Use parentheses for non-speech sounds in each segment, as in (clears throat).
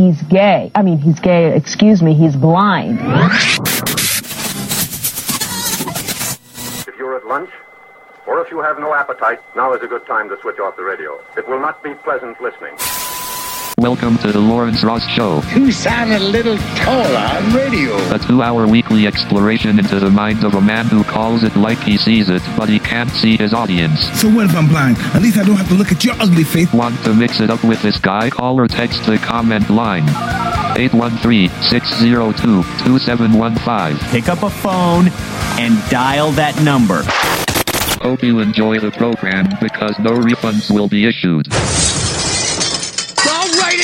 he's gay. I mean, he's gay, excuse me, he's blind. If you're at lunch, or if you have no appetite, now is a good time to switch off the radio. It will not be pleasant listening. Welcome to the Lawrence Ross Show, You sound a little taller on radio. a two hour weekly exploration into the mind of a man who calls it like he sees it, but he can't see his audience. So what if I'm blind? At least I don't have to look at your ugly face. Want to mix it up with this guy? Call or text the comment line. 813-602-2715. Pick up a phone and dial that number. Hope you enjoy the program because no refunds will be issued.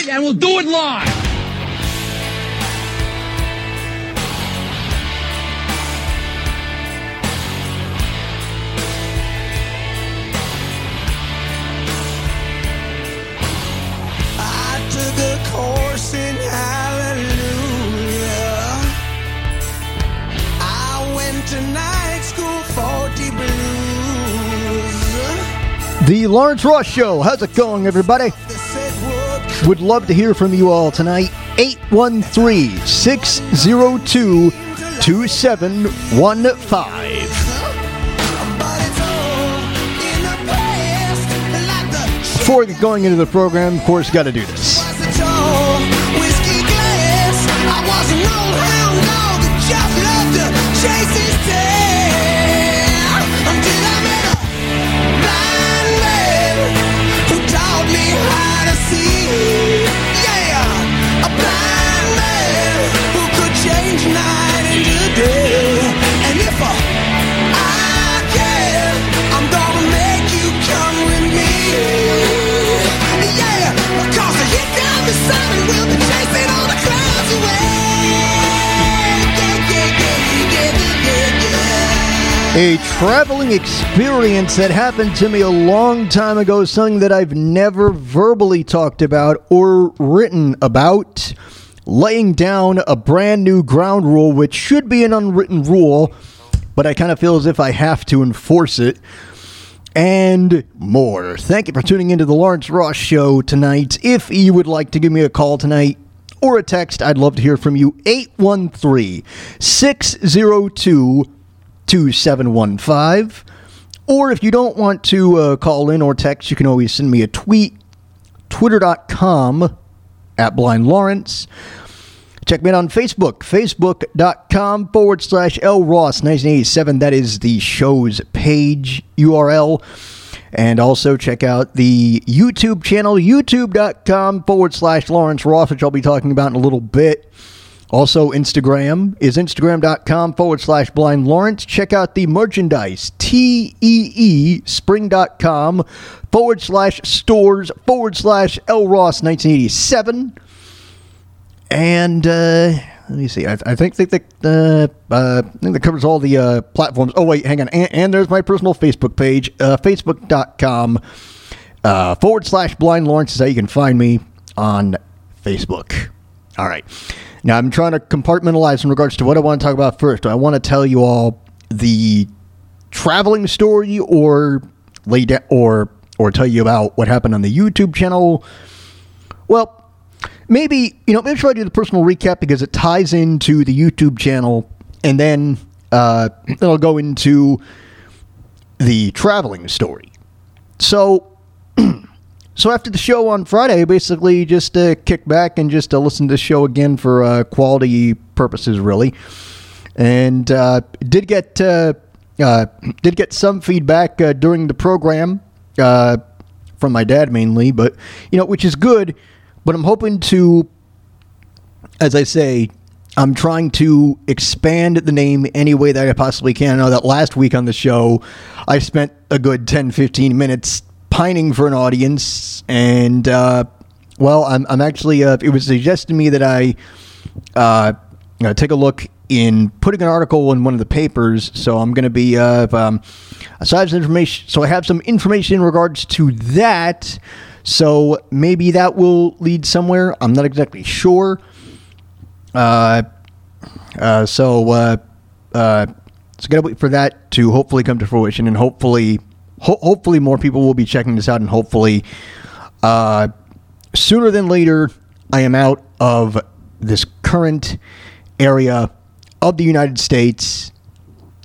I'll it and we'll do it live. I took a course in hallelujah. I went to night school for the. The Lawrence Ross Show. How's it going, everybody? Would love to hear from you all tonight. 813 602 2715. but it's all in the past. Like the Before going into the program, of course, got to do this. A traveling experience that happened to me a long time ago, something that I've never verbally talked about or written about. Laying down a brand new ground rule, which should be an unwritten rule, but I kind of feel as if I have to enforce it. and more. Thank you for tuning into the Lawrence Ross Show tonight. If you would like to give me a call tonight or a text, I'd love to hear from you. 813 602 2715. Or if you don't want to uh, call in or text, you can always send me a tweet. Twitter.com at Blind Lawrence. Check me out on Facebook, facebook.com forward slash L Ross 1987. That is the show's page URL. And also check out the YouTube channel, youtube.com forward slash Lawrence Ross, which I'll be talking about in a little bit. Also, Instagram is instagram.com forward slash blind Lawrence. Check out the merchandise, T-E-E, spring.com forward slash stores forward slash L Ross 1987. And uh, let me see. I, I think that uh, uh, I think that covers all the uh, platforms. Oh wait, hang on. And, and there's my personal Facebook page, uh, facebook.com uh, forward slash blind Lawrence is how you can find me on Facebook. All right. Now I'm trying to compartmentalize in regards to what I want to talk about first. Do I want to tell you all the traveling story, or lay down, or or tell you about what happened on the YouTube channel? Well, maybe you know maybe try to do the personal recap because it ties into the YouTube channel, and then uh, it'll go into the traveling story. So, so after the show on Friday, basically just uh, kick back and just uh, listen to the show again for uh, quality purposes, really, and uh, did get uh, uh, did get some feedback uh, during the program from my dad mainly, but you know which is good. But I'm hoping to, as I say, I'm trying to expand the name any way that I possibly can. I know that last week on the show, I spent a good 10, 15 minutes pining for an audience, and uh, well, I'm, I'm actually. Uh, it was suggested to me that I uh, take a look in putting an article in one of the papers. So I'm going to be. Uh, um, have some information. So I have some information in regards to that. So maybe that will lead somewhere. I'm not exactly sure. Uh, uh, so, uh, uh, so gotta wait for that to hopefully come to fruition, and hopefully, ho- hopefully more people will be checking this out, and hopefully, uh, sooner than later, I am out of this current area of the United States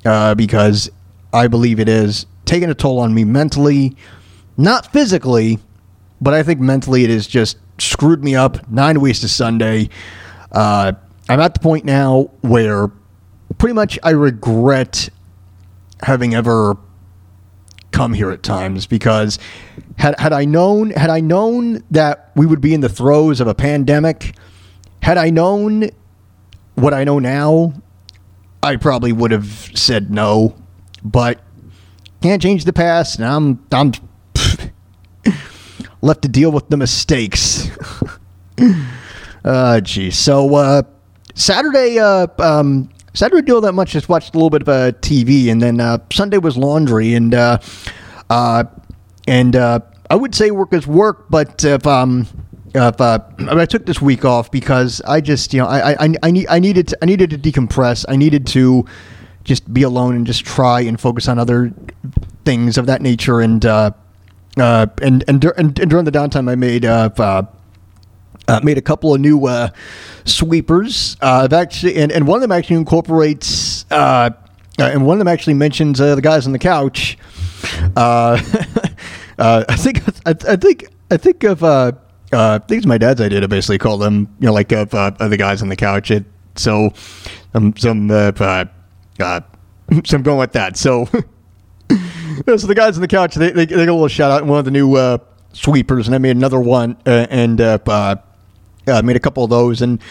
uh, because I believe it is taking a toll on me mentally, not physically, but I think mentally it has just screwed me up. Nine weeks to Sunday. Uh, I'm at the point now where pretty much I regret having ever come here at times because had had I known had I known that we would be in the throes of a pandemic, had I known what I know now, I probably would have said no. But can't change the past, and I'm I'm (laughs) left to deal with the mistakes. uh (laughs) geez. So uh Saturday uh um Saturday deal that much just watched a little bit of uh, TV and then uh, Sunday was laundry and uh uh and uh I would say work is work but if um if, I, mean, I took this week off because I just you know I I, I, need, I needed to, I needed to decompress. I needed to just be alone and just try and focus on other things of that nature and and, and, and and during the downtime, I made uh, uh, made a couple of new uh, sweepers. Uh, I've actually, and, and one of them actually incorporates, uh, uh, and one of them actually mentions uh, the guys on the couch. Uh, (laughs) I think, I, I think, I think of, I think it's my dad's idea to basically call them, you know, like uh, the guys on the couch. It, so, um, some, (laughs) so I'm going with that. So. (laughs) So the guys on the couch, they, they, they got a little shout out in one of the new sweepers, and I made another one and uh, made a couple of those, and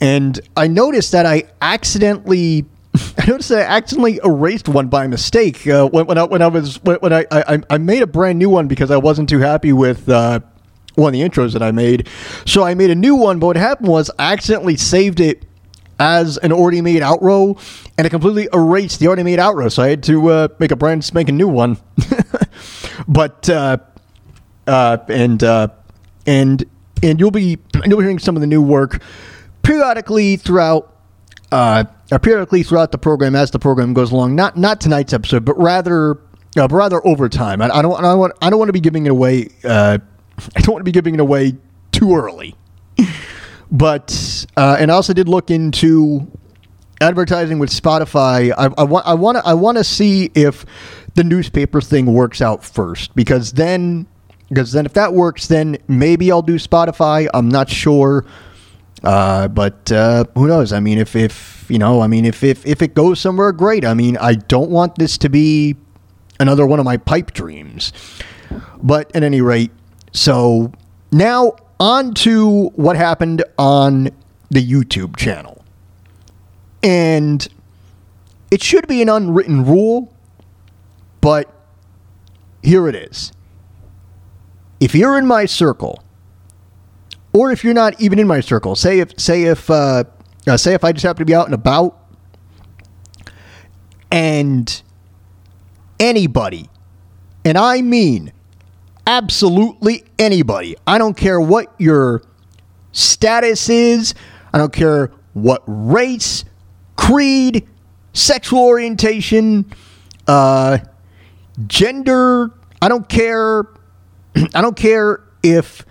and I noticed that I accidentally. (laughs) I noticed I accidentally erased one by mistake uh, when, when I when I was when, when I, I I made a brand new one because I wasn't too happy with uh, one of the intros that I made. So I made a new one, but what happened was I accidentally saved it as an already made outro, and it completely erased the already made outro. So I had to uh, make a brand spanking new one. (laughs) but uh, uh, and uh, and and you'll be you'll be hearing some of the new work periodically throughout. Uh, uh, periodically throughout the program as the program goes along. Not not tonight's episode, but rather uh, but rather over time. I, I don't I don't want I don't want to be giving it away. Uh, I don't want to be giving it away too early. (laughs) but uh, and I also did look into advertising with Spotify. I, want I want I want to see if the newspaper thing works out first because then because then if that works, then maybe I'll do Spotify. I'm not sure. Uh, but uh, who knows? I mean, if, if you know, I mean, if, if if it goes somewhere, great. I mean, I don't want this to be another one of my pipe dreams. But at any rate, so now on to what happened on the YouTube channel, and it should be an unwritten rule, but here it is. If you're in my circle or if you're not even in my circle, say if say if uh, uh, say if I just happen to be out and about, and anybody, and I mean absolutely anybody, I don't care what your status is, I don't care what race, creed, sexual orientation, uh, gender, I don't care. (clears throat) I don't care if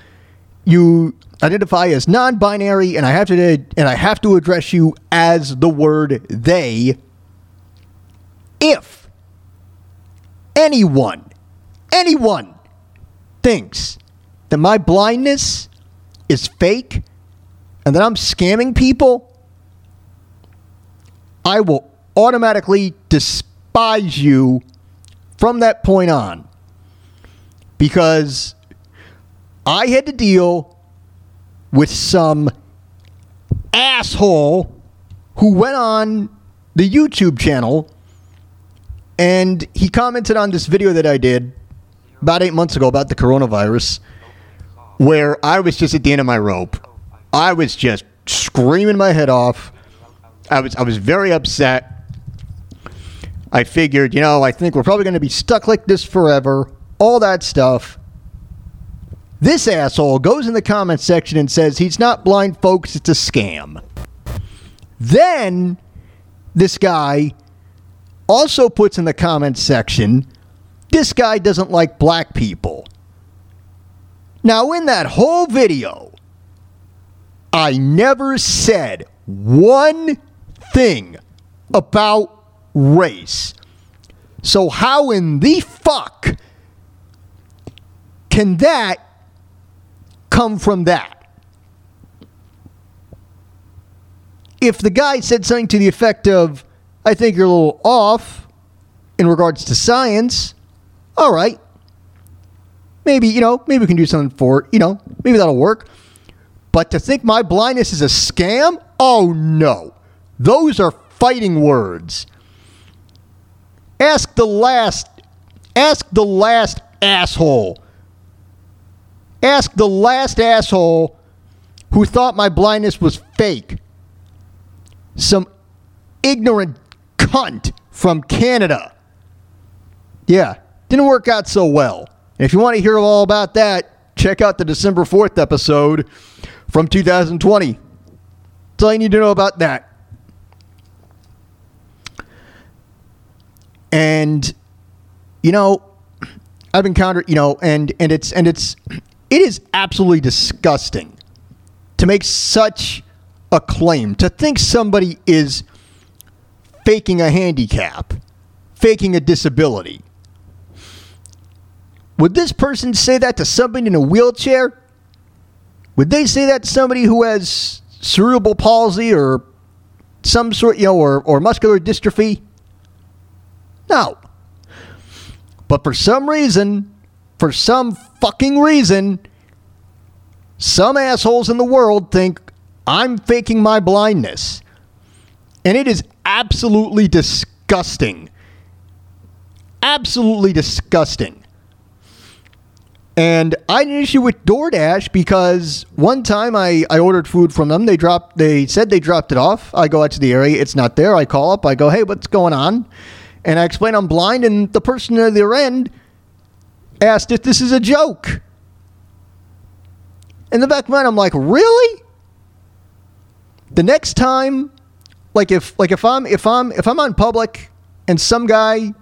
you identify as non-binary and I have to and I have to address you as the word they if anyone anyone thinks that my blindness is fake and that I'm scamming people I will automatically despise you from that point on because I had to deal with some asshole who went on the YouTube channel and he commented on this video that I did about eight months ago about the coronavirus, where I was just at the end of my rope. I was just screaming my head off. I was I was very upset. I figured, you know, I think we're probably going to be stuck like this forever. All that stuff. This asshole goes in the comment section and says he's not blind, folks, it's a scam. Then this guy also puts in the comment section this guy doesn't like black people. Now, in that whole video, I never said one thing about race. So, how in the fuck can that come from that? If the guy said something to the effect of, I think you're a little off in regards to science, all right. Maybe, you know, maybe we can do something for it. You know, maybe that'll work. But to think my blindness is a scam? Oh no. Those are fighting words. Ask the last ask the last asshole. Ask the last asshole who thought my blindness was fake. Some ignorant cunt from Canada. Yeah, didn't work out so well. If you want to hear all about that, check out the December 4th episode from 2020. That's all you need to know about that. And you know, I've encountered, you know, and and it's and it's it is absolutely disgusting to make such a claim to think somebody is faking a handicap, faking a disability. Would this person say that to somebody in a wheelchair? Would they say that to somebody who has cerebral palsy or some sort, you know, or, or muscular dystrophy? No. But for some reason, for some fucking reason, some assholes in the world think I'm faking my blindness. And it is absolutely disgusting. Absolutely disgusting. And I had an issue with DoorDash because one time I, I ordered food from them. They dropped they said they dropped it off. I go out to the area, it's not there. I call up, I go, Hey, what's going on? And I explain I'm blind, and the person at the other end asked if this is a joke. In the back of my mind, I'm like, really? The next time, like if like if I'm if I'm if I'm on public and some guy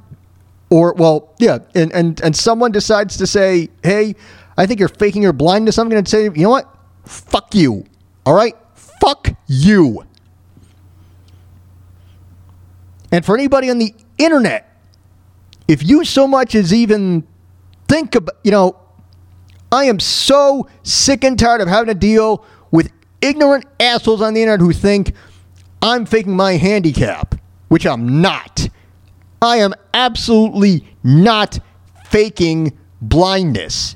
or well, yeah, and and and someone decides to say, "Hey, I think you're faking your blindness." I'm to say, "You know what? Fuck you." All right? Fuck you. And for anybody on the internet, if you so much as even think about, you know, I am so sick and tired of having to deal with ignorant assholes on the internet who think I'm faking my handicap, which I'm not. I am absolutely not faking blindness.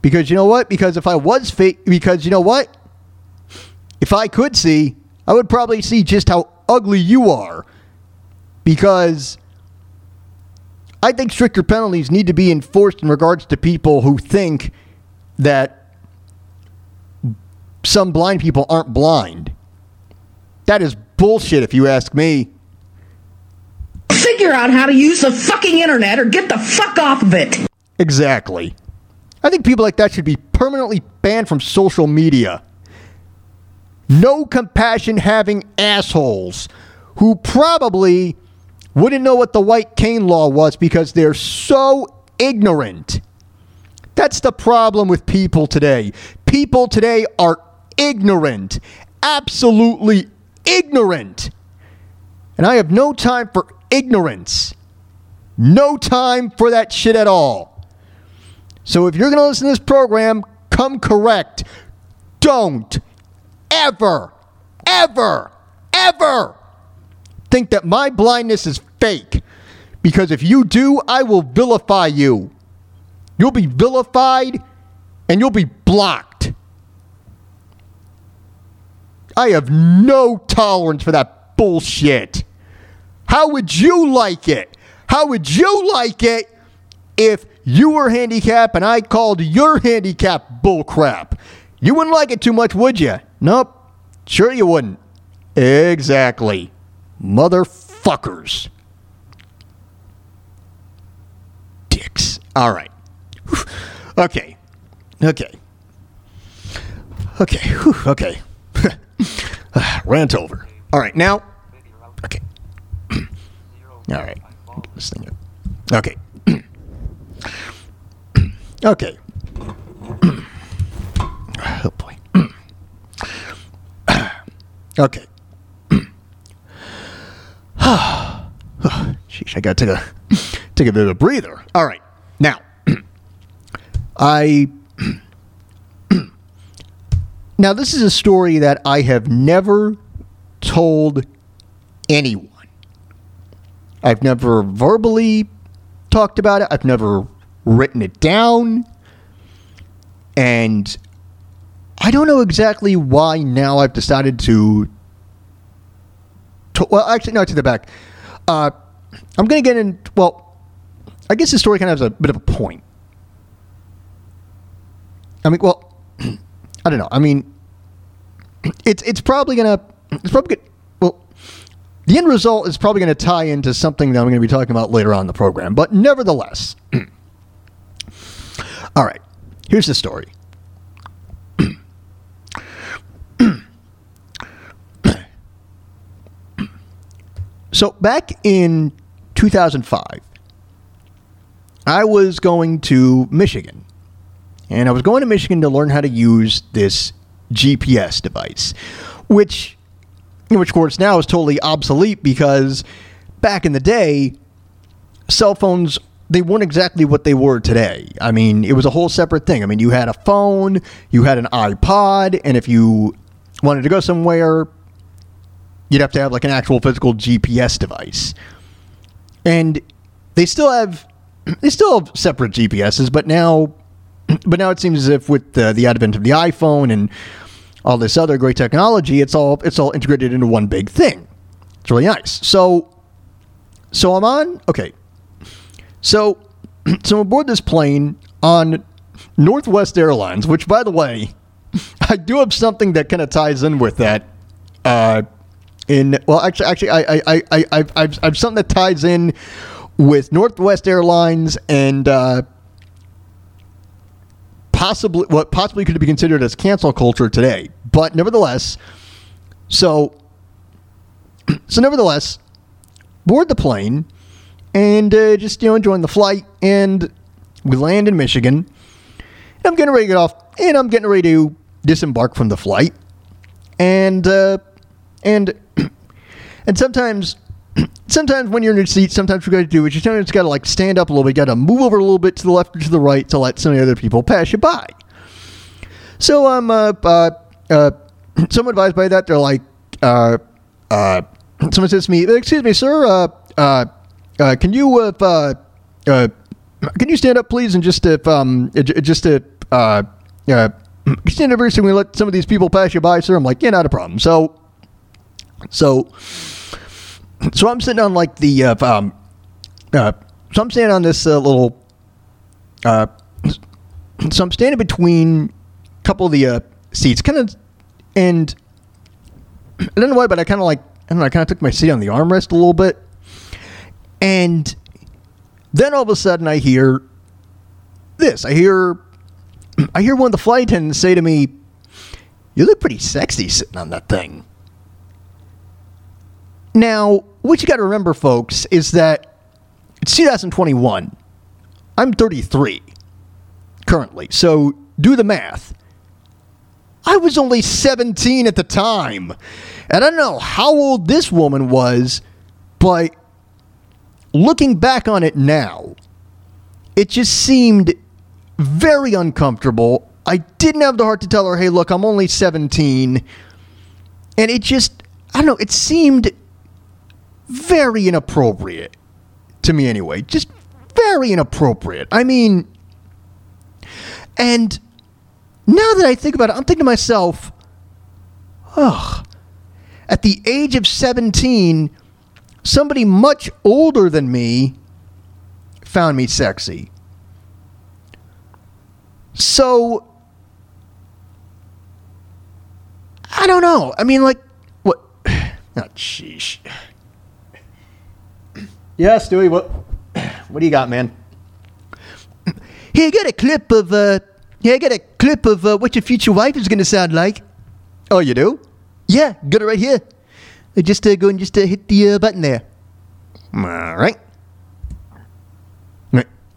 Because you know what? Because if I was fake, because you know what? If I could see, I would probably see just how ugly you are. Because I think stricter penalties need to be enforced in regards to people who think that some blind people aren't blind. That is bullshit, if you ask me. Figure out how to use the fucking internet or get the fuck off of it. Exactly. I think people like that should be permanently banned from social media. No compassion having assholes who probably wouldn't know what the white cane law was because they're so ignorant. That's the problem with people today. People today are ignorant, absolutely ignorant. And I have no time for ignorance. No time for that shit at all. So if you're going to listen to this program, come correct. Don't ever, ever, ever think that my blindness is fake. Because if you do, I will vilify you. You'll be vilified and you'll be blocked. I have no tolerance for that bullshit. How would you like it? How would you like it if you were handicapped and I called your handicap bullcrap? You wouldn't like it too much, would you? Nope. Sure you wouldn't. Exactly. Motherfuckers. Dicks. All right. Okay. Okay. Okay. Okay. (laughs) Rant over. All right. Now. Okay. (clears throat) All right. Get This thing up. Okay. (clears throat) Okay. (clears throat) oh boy. okay. (sighs) (sighs) Sheesh, I gotta take a take a bit of a breather. All right. Now, (clears throat) I (clears throat) now this is a story that I have never told anyone. I've never verbally talked about it. I've never written it down. And I don't know exactly why now I've decided to. To well, actually, no, to the back. Uh, I'm going to get in. Well, I guess the story kind of has a bit of a point. I mean, well, (clears throat) I don't know. I mean, (clears throat) it's it's probably gonna it's probably gonna, well, the end result is probably going to tie into something that I'm going to be talking about later on in the program. But nevertheless, (clears throat) all right, here's the story. So back in 2005, I was going to Michigan. And I was going to Michigan to learn how to use this GPS device, which, which of course now is totally obsolete because back in the day, cell phones they weren't exactly what they were today. I mean, it was a whole separate thing. I mean, you had a phone, you had an iPod, and if you wanted to go somewhere, you'd have to have like an actual physical GPS device. And they still have (clears throat) they still have separate GPSs, but now (clears throat) but now it seems as if with the, the advent of the iPhone and all this other great technology, it's all it's all integrated into one big thing. It's really nice. So so I'm on okay. So (clears throat) so I'm aboard this plane on Northwest Airlines, which by the way, (laughs) I do have something that kind of ties in with that. Uh, in well, actually, actually, I, I, I, I, I've, I've, something that ties in with Northwest Airlines and uh, possibly what possibly could be considered as cancel culture today. But nevertheless, so (clears throat) so nevertheless, board the plane and uh, just you know enjoying the flight, and we land in Michigan. I'm getting ready to get off, and I'm getting ready to disembark from the flight, and uh, and and sometimes (clears throat) sometimes when you're in your seat, sometimes you got to do is you sometimes got to like stand up a little bit, got to move over a little bit to the left or to the right to let some of the other people pass you by. So I'm uh, uh, uh, (clears throat) someone advised by that. They're like, uh, uh, someone says to me, "Excuse me, sir, uh, uh, uh, can you uh, uh, uh, can you stand up, please, and just if um uh, just to uh, uh, (clears throat) stand up so we let some of these people pass you by, sir?" I'm like, "Yeah, not a problem." So, so so I'm sitting on like the uh, um, uh, so I'm standing on this uh, little uh, so I'm standing between a couple of the uh, seats, kind of, and I don't know why, but I kind of like I don't know, I kind of took my seat on the armrest a little bit, and then all of a sudden I hear this. I hear I hear one of the flight attendants say to me, "You look pretty sexy sitting on that thing." Now, what you got to remember, folks, is that it's 2021. I'm 33 currently, so do the math. I was only 17 at the time. And I don't know how old this woman was, but looking back on it now, it just seemed very uncomfortable. I didn't have the heart to tell her, hey, look, I'm only 17. And it just, I don't know, it seemed very inappropriate to me anyway. Just very inappropriate. I mean, and now that I think about it, I'm thinking to myself, ugh, at the age of 17, somebody much older than me found me sexy. So, I don't know. I mean, like, what? (sighs) Oh, sheesh. Yeah, Stewie, what (clears throat) what do you got, man? Here, get a clip of uh yeah, get a clip of uh, what your future wife is gonna sound like. Oh, you do? Yeah, got it right here. Uh, Just uh, go and just uh, hit the uh, button there. All right.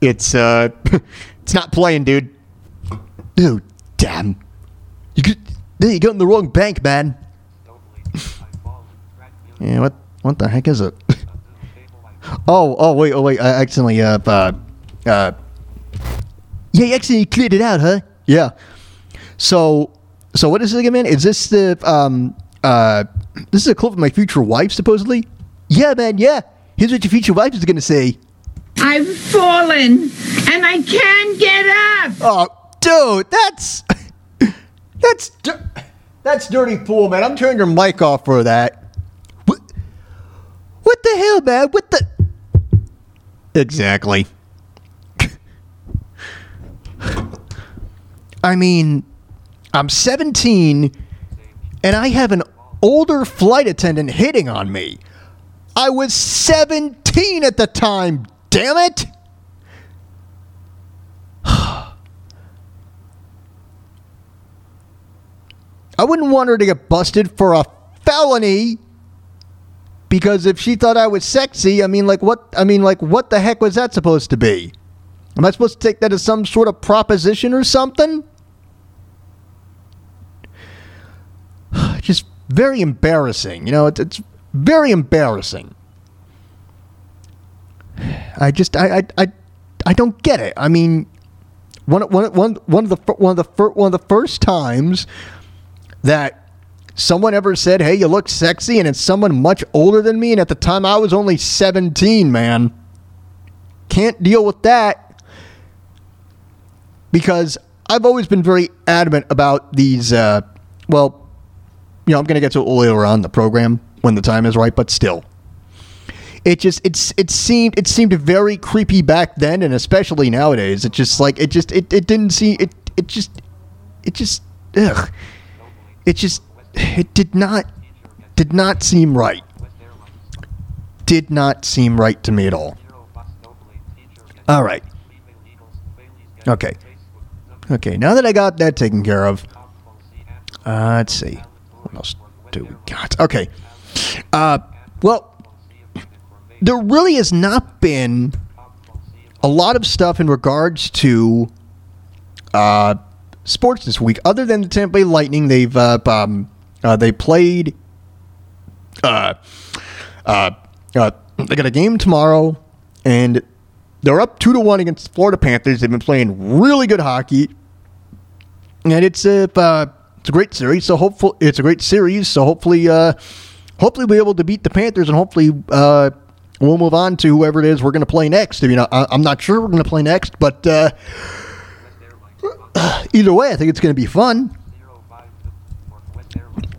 It's uh, (laughs) it's not playing, dude. Oh, damn! You There, you got in the wrong bank, man. yeah, what what the heck is it? (laughs) oh, oh wait, oh wait, I accidentally uh uh uh Yeah, you accidentally cleared it out, huh? Yeah. So so what is it again, man? Is this the um uh this is a clip of my future wife supposedly? Yeah, man, yeah. Here's what your future wife is gonna say. I've fallen and I can't get up. Oh, dude, that's that's that's dirty pool, man. I'm turning your mic off for that. What? What the hell, man? What the? Exactly. (laughs) I mean, I'm 17, and I have an older flight attendant hitting on me. I was 17 at the time. Damn it! (sighs) I wouldn't want her to get busted for a felony because if she thought I was sexy, I mean like what I mean like what the heck was that supposed to be? Am I supposed to take that as some sort of proposition or something? (sighs) Just very embarrassing. You know, it's, it's very embarrassing. I just I I I, I don't get it. I mean, one one one one of the one of the one of the first times that someone ever said, "Hey, you look sexy," and it's someone much older than me, and at the time I was only seventeen. Man, can't deal with that because I've always been very adamant about these. Uh, well, you know, I'm going to get to it later on the program when the time is right, but still. It just it's it seemed it seemed very creepy back then and especially nowadays. It just like it just it, it didn't seem it it just it just ugh. It just it did not did not seem right. Did not seem right to me at all. All right. Okay. Okay, now that I got that taken care of, uh, let's see. What else do we got? Okay. Uh, well, there really has not been a lot of stuff in regards to uh, sports this week, other than the Tampa Bay Lightning. They've uh, um, uh, they played. Uh, uh, uh, they got a game tomorrow, and they're up two to one against the Florida Panthers. They've been playing really good hockey, and it's a uh, it's a great series. So hopefully, it's a great series. So hopefully, uh, hopefully we'll be able to beat the Panthers, and hopefully, uh, we'll move on to whoever it is we're going to play next. I mean, I, I'm not sure we're going to play next, but uh, (sighs) either way, I think it's going to be fun.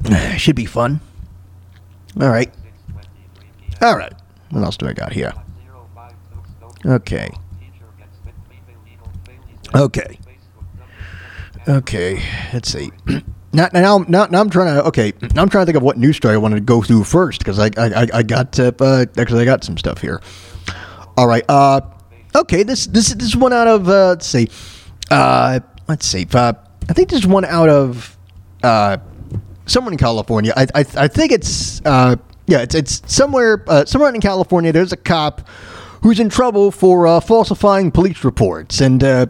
(sighs) Should be fun. All right. All right. What else do I got here? Okay. Okay. Okay. Let's see. (clears throat) Now, now, now, now I'm trying to. Okay, now I'm trying to think of what news story I wanted to go through first because I, I, I got uh, actually I got some stuff here. All right. Uh, okay. This, this, this one out of. Uh, let's see. Uh, let's see. Uh, I think this one out of. Uh, somewhere in California. I, I, I think it's. Uh, yeah, it's, it's somewhere, uh, somewhere in California. There's a cop who's in trouble for uh, falsifying police reports, and uh,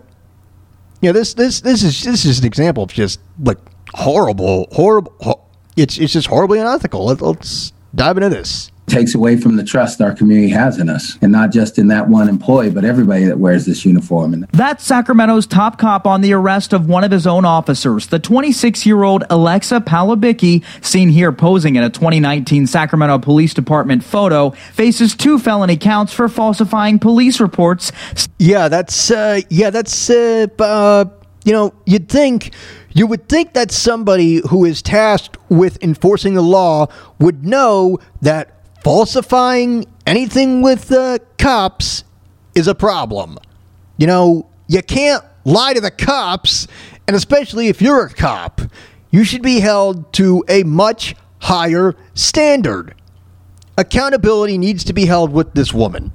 this, this, this is this is an example of just like horrible, horrible. ho- It's it's just horribly unethical. Let, let's dive into this. Takes away from the trust our community has in us, and not just in that one employee, but everybody that wears this uniform. And That's Sacramento's top cop on the arrest of one of his own officers, the 26 year old Alexa Palabicki, seen here posing in a 2019 Sacramento Police Department photo, faces two felony counts for falsifying police reports. Yeah, that's uh, yeah, that's uh, uh, you know, you'd think you would think that somebody who is tasked with enforcing the law would know that falsifying anything with uh, cops is a problem. You know, you can't lie to the cops, and especially if you're a cop, you should be held to a much higher standard. Accountability needs to be held with this woman.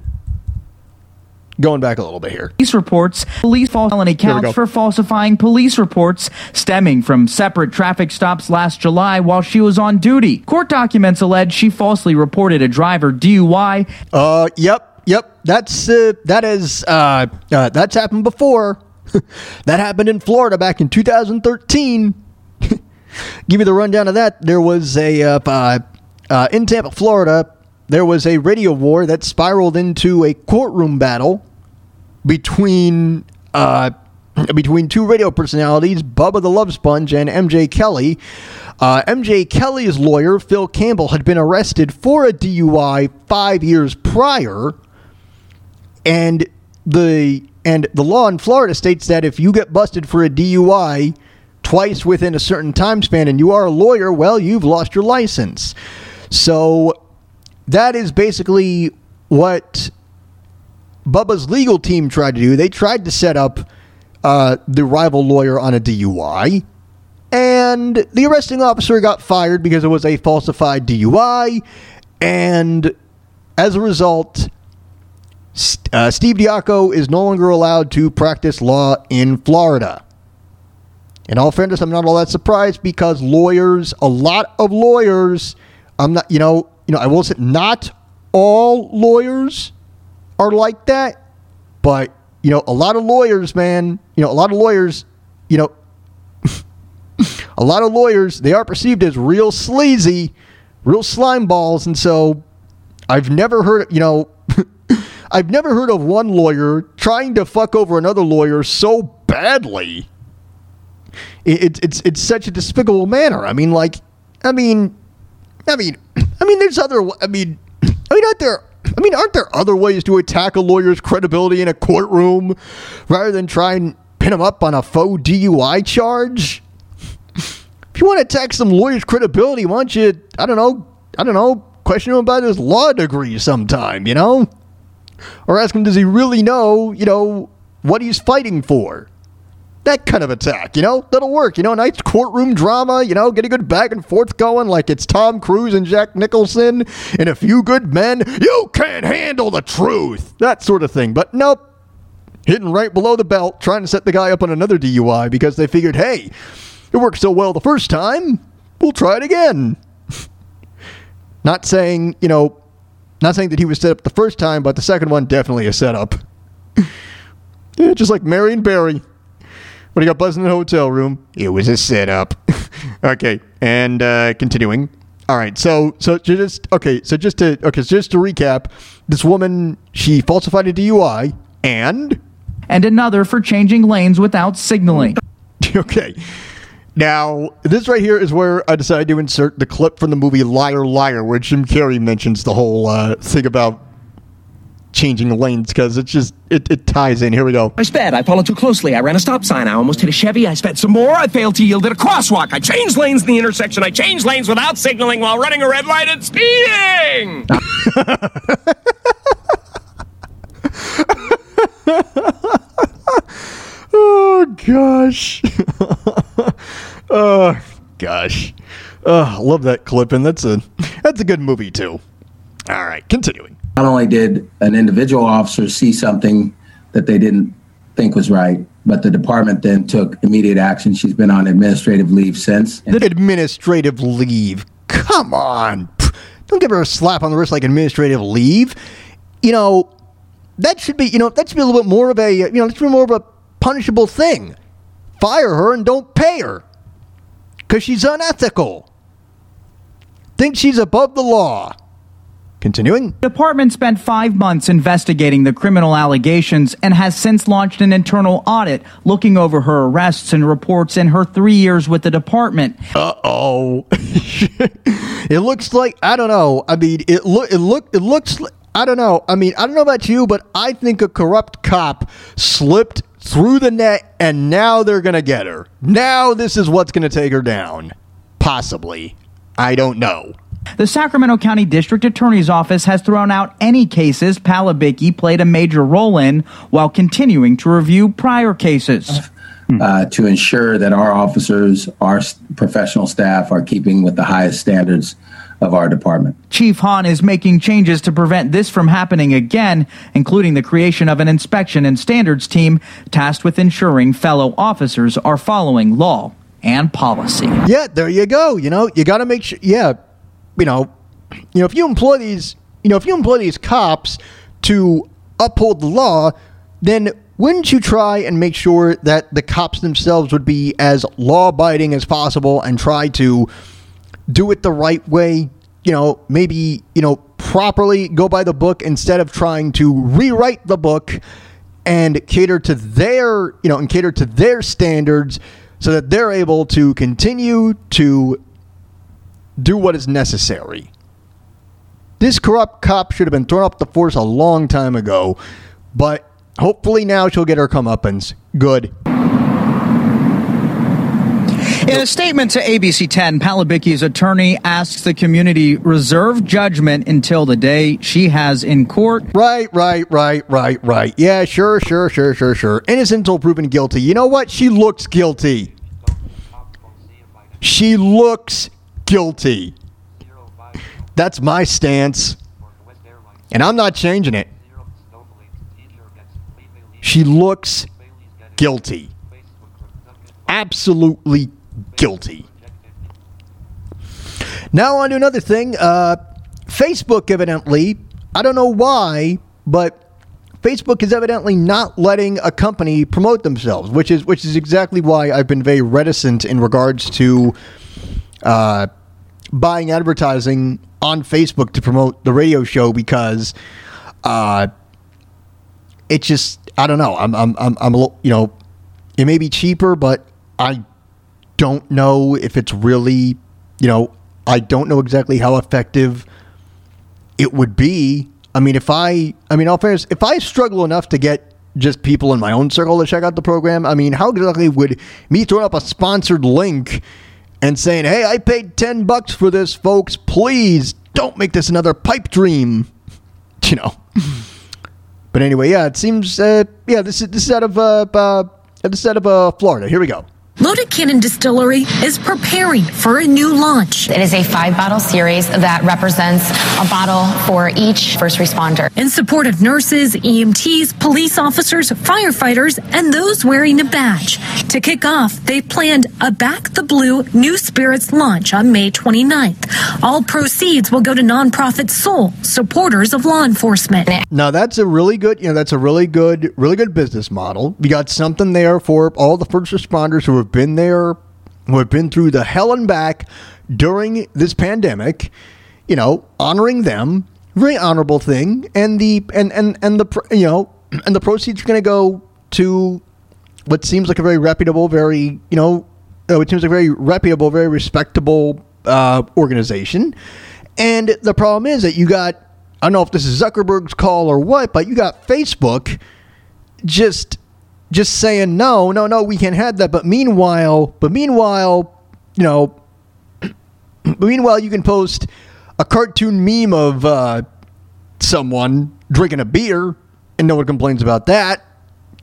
Going back a little bit here. Police reports, police felony counts for falsifying police reports stemming from separate traffic stops last July while she was on duty. Court documents allege she falsely reported a driver DUI Uh, yep, yep. That's uh, that is uh, uh, that's happened before. (laughs) that happened in Florida back in 2013. (laughs) give you the rundown of that. There was a uh, uh, uh, in Tampa, Florida. There was a radio war that spiraled into a courtroom battle between uh, between two radio personalities, Bubba the Love Sponge and MJ Kelly. Uh, MJ Kelly's lawyer, Phil Campbell, had been arrested for a DUI five years prior, and the and the law in Florida states that if you get busted for a DUI twice within a certain time span and you are a lawyer, well, you've lost your license. So that is basically what Bubba's legal team tried to do. They tried to set up uh, the rival lawyer on a DUI, and the arresting officer got fired because it was a falsified DUI, and as a result, St- uh, Steve Diaco is no longer allowed to practice law in Florida. In all fairness, I'm not all that surprised because lawyers, a lot of lawyers, I'm not, you know, you know, I will say not all lawyers are like that, but you know, a lot of lawyers, man, you know, a lot of lawyers, you know, (laughs) a lot of lawyers, they are perceived as real sleazy, real slime balls, and so I've never heard, you know, (laughs) I've never heard of one lawyer trying to fuck over another lawyer so badly. It, it, it's it's such a despicable manner. I mean, like, I mean, I mean, (clears throat) I mean, there's other. I mean, (clears throat) I mean, aren't there? I mean, aren't there other ways to attack a lawyer's credibility in a courtroom rather than try and pin him up on a faux DUI charge? If you want to attack some lawyer's credibility, why don't you? I don't know. I don't know. Question him about his law degree sometime. You know, or ask him, does he really know? You know what he's fighting for? That kind of attack, you know, that'll work. You know, nice courtroom drama, you know, get a good back and forth going like it's Tom Cruise and Jack Nicholson and a few good men. You can't handle the truth, that sort of thing. But nope, hitting right below the belt, trying to set the guy up on another DUI because they figured, hey, it worked so well the first time, we'll try it again. (laughs) not saying, you know, not saying that he was set up the first time, but the second one definitely a setup. (laughs) yeah, just like Marion Barry when he got buzzed in the hotel room. It was a setup. (laughs) okay, and uh, continuing. All right, so so just okay, so just to okay, so just to recap, this woman she falsified a DUI and and another for changing lanes without signaling. (laughs) okay. Now, this right here is where I decided to insert the clip from the movie Liar Liar, where Jim Carrey mentions the whole uh, thing about changing lanes because it's just it, it ties in. Here we go. I sped. I followed too closely. I ran a stop sign. I almost hit a Chevy. I sped some more. I failed to yield at a crosswalk. I changed lanes in the intersection. I changed lanes without signaling while running a red light and speeding. (laughs) Oh, (laughs) oh gosh. oh gosh. Oh, love that clip, and that's a that's a good movie too. All right, continuing. Not only did an individual officer see something that they didn't think was right, but the department then took immediate action. She's been on administrative leave since. The administrative leave. Come on. Don't give her a slap on the wrist like administrative leave. You know, that should be, you know, that should be a little bit more of a, you know, that should be more of a punishable thing. Fire her and don't pay her. Because she's unethical. Think she's above the law. Continuing. The department spent five months investigating the criminal allegations and has since launched an internal audit looking over her arrests and reports in her three years with the department. Uh oh. (laughs) it looks like I don't know. I mean, it look it look it looks. Like, I don't know. I mean, I don't know about you, but I think a corrupt cop slipped through the net, and now they're gonna get her. Now this is what's gonna take her down. Possibly. I don't know. The Sacramento County District Attorney's Office has thrown out any cases Palabicki played a major role in while continuing to review prior cases. uh, to ensure that our officers, our professional staff, are keeping with the highest standards of our department. Chief Hahn is making changes to prevent this from happening again, including the creation of an inspection and standards team tasked with ensuring fellow officers are following law and policy. Yeah, there you go. You know, you got to make sure. Yeah, you know, you know, if you employ these, you know, if you employ these cops to uphold the law, then wouldn't you try and make sure that the cops themselves would be as law abiding as possible and try to do it the right way? You know, maybe, you know, properly go by the book instead of trying to rewrite the book and cater to their, you know, and cater to their standards so that they're able to continue to do what is necessary. This corrupt cop should have been thrown up the force a long time ago, but hopefully now she'll get her comeuppance. Good. In a statement to ABC 10, Palabicki's attorney asks the community reserve judgment until the day she has in court. Right, right, right, right, right. Yeah, sure, sure, sure, sure, sure. Innocent until proven guilty. You know what? She looks guilty. She looks guilty. That's my stance. And I'm not changing it. She looks guilty. Absolutely guilty. Now, on to another thing. Uh, Facebook, evidently, I don't know why, but Facebook is evidently not letting a company promote themselves, which is which is exactly why I've been very reticent in regards to uh, buying advertising on Facebook to promote the radio show because uh, it just I don't know. I'm I'm I'm, I'm a little, you know it may be cheaper, but I don't know if it's really you know I don't know exactly how effective it would be. I mean, if I, I mean, all fairness, if I struggle enough to get just people in my own circle to check out the program, I mean, how exactly would me throwing up a sponsored link and saying, "Hey, I paid ten bucks for this, folks. Please don't make this another pipe dream," (laughs) you know? But anyway, yeah, it seems, uh, yeah, this is this is out of uh, uh this is out of uh, Florida. Here we go. Loaded Cannon Distillery is preparing for a new launch. It is a five bottle series that represents a bottle for each first responder. In support of nurses, EMTs, police officers, firefighters, and those wearing a badge. To kick off, they planned a Back the Blue New Spirits launch on May 29th. All proceeds will go to nonprofit Soul, supporters of law enforcement. Now that's a really good, you know, that's a really good, really good business model. You got something there for all the first responders who have been there, who have been through the hell and back during this pandemic. You know, honoring them, very honorable thing, and the and and and the you know, and the proceeds are going to go to what seems like a very reputable, very you know, uh, it seems like a very reputable, very respectable uh, organization. And the problem is that you got I don't know if this is Zuckerberg's call or what, but you got Facebook just just saying no, no, no, we can't have that. But meanwhile, but meanwhile, you know, (clears throat) meanwhile, you can post a cartoon meme of uh, someone drinking a beer, and no one complains about that.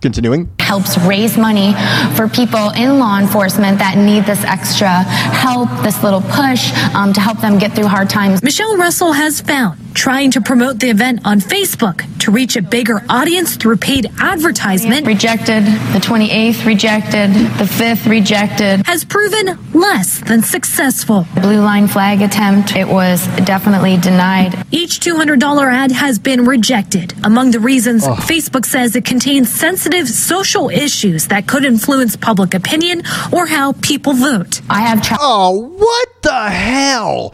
Continuing. Helps raise money for people in law enforcement that need this extra help, this little push um, to help them get through hard times. Michelle Russell has found trying to promote the event on Facebook to reach a bigger audience through paid advertisement Rejected. The 28th rejected. The 5th rejected. has proven less than successful. Blue line flag attempt. It was definitely denied. Each $200 ad has been rejected. Among the reasons, Facebook says it contains sensitive social issues that could influence public opinion or how people vote. I have tried. Oh, what the hell?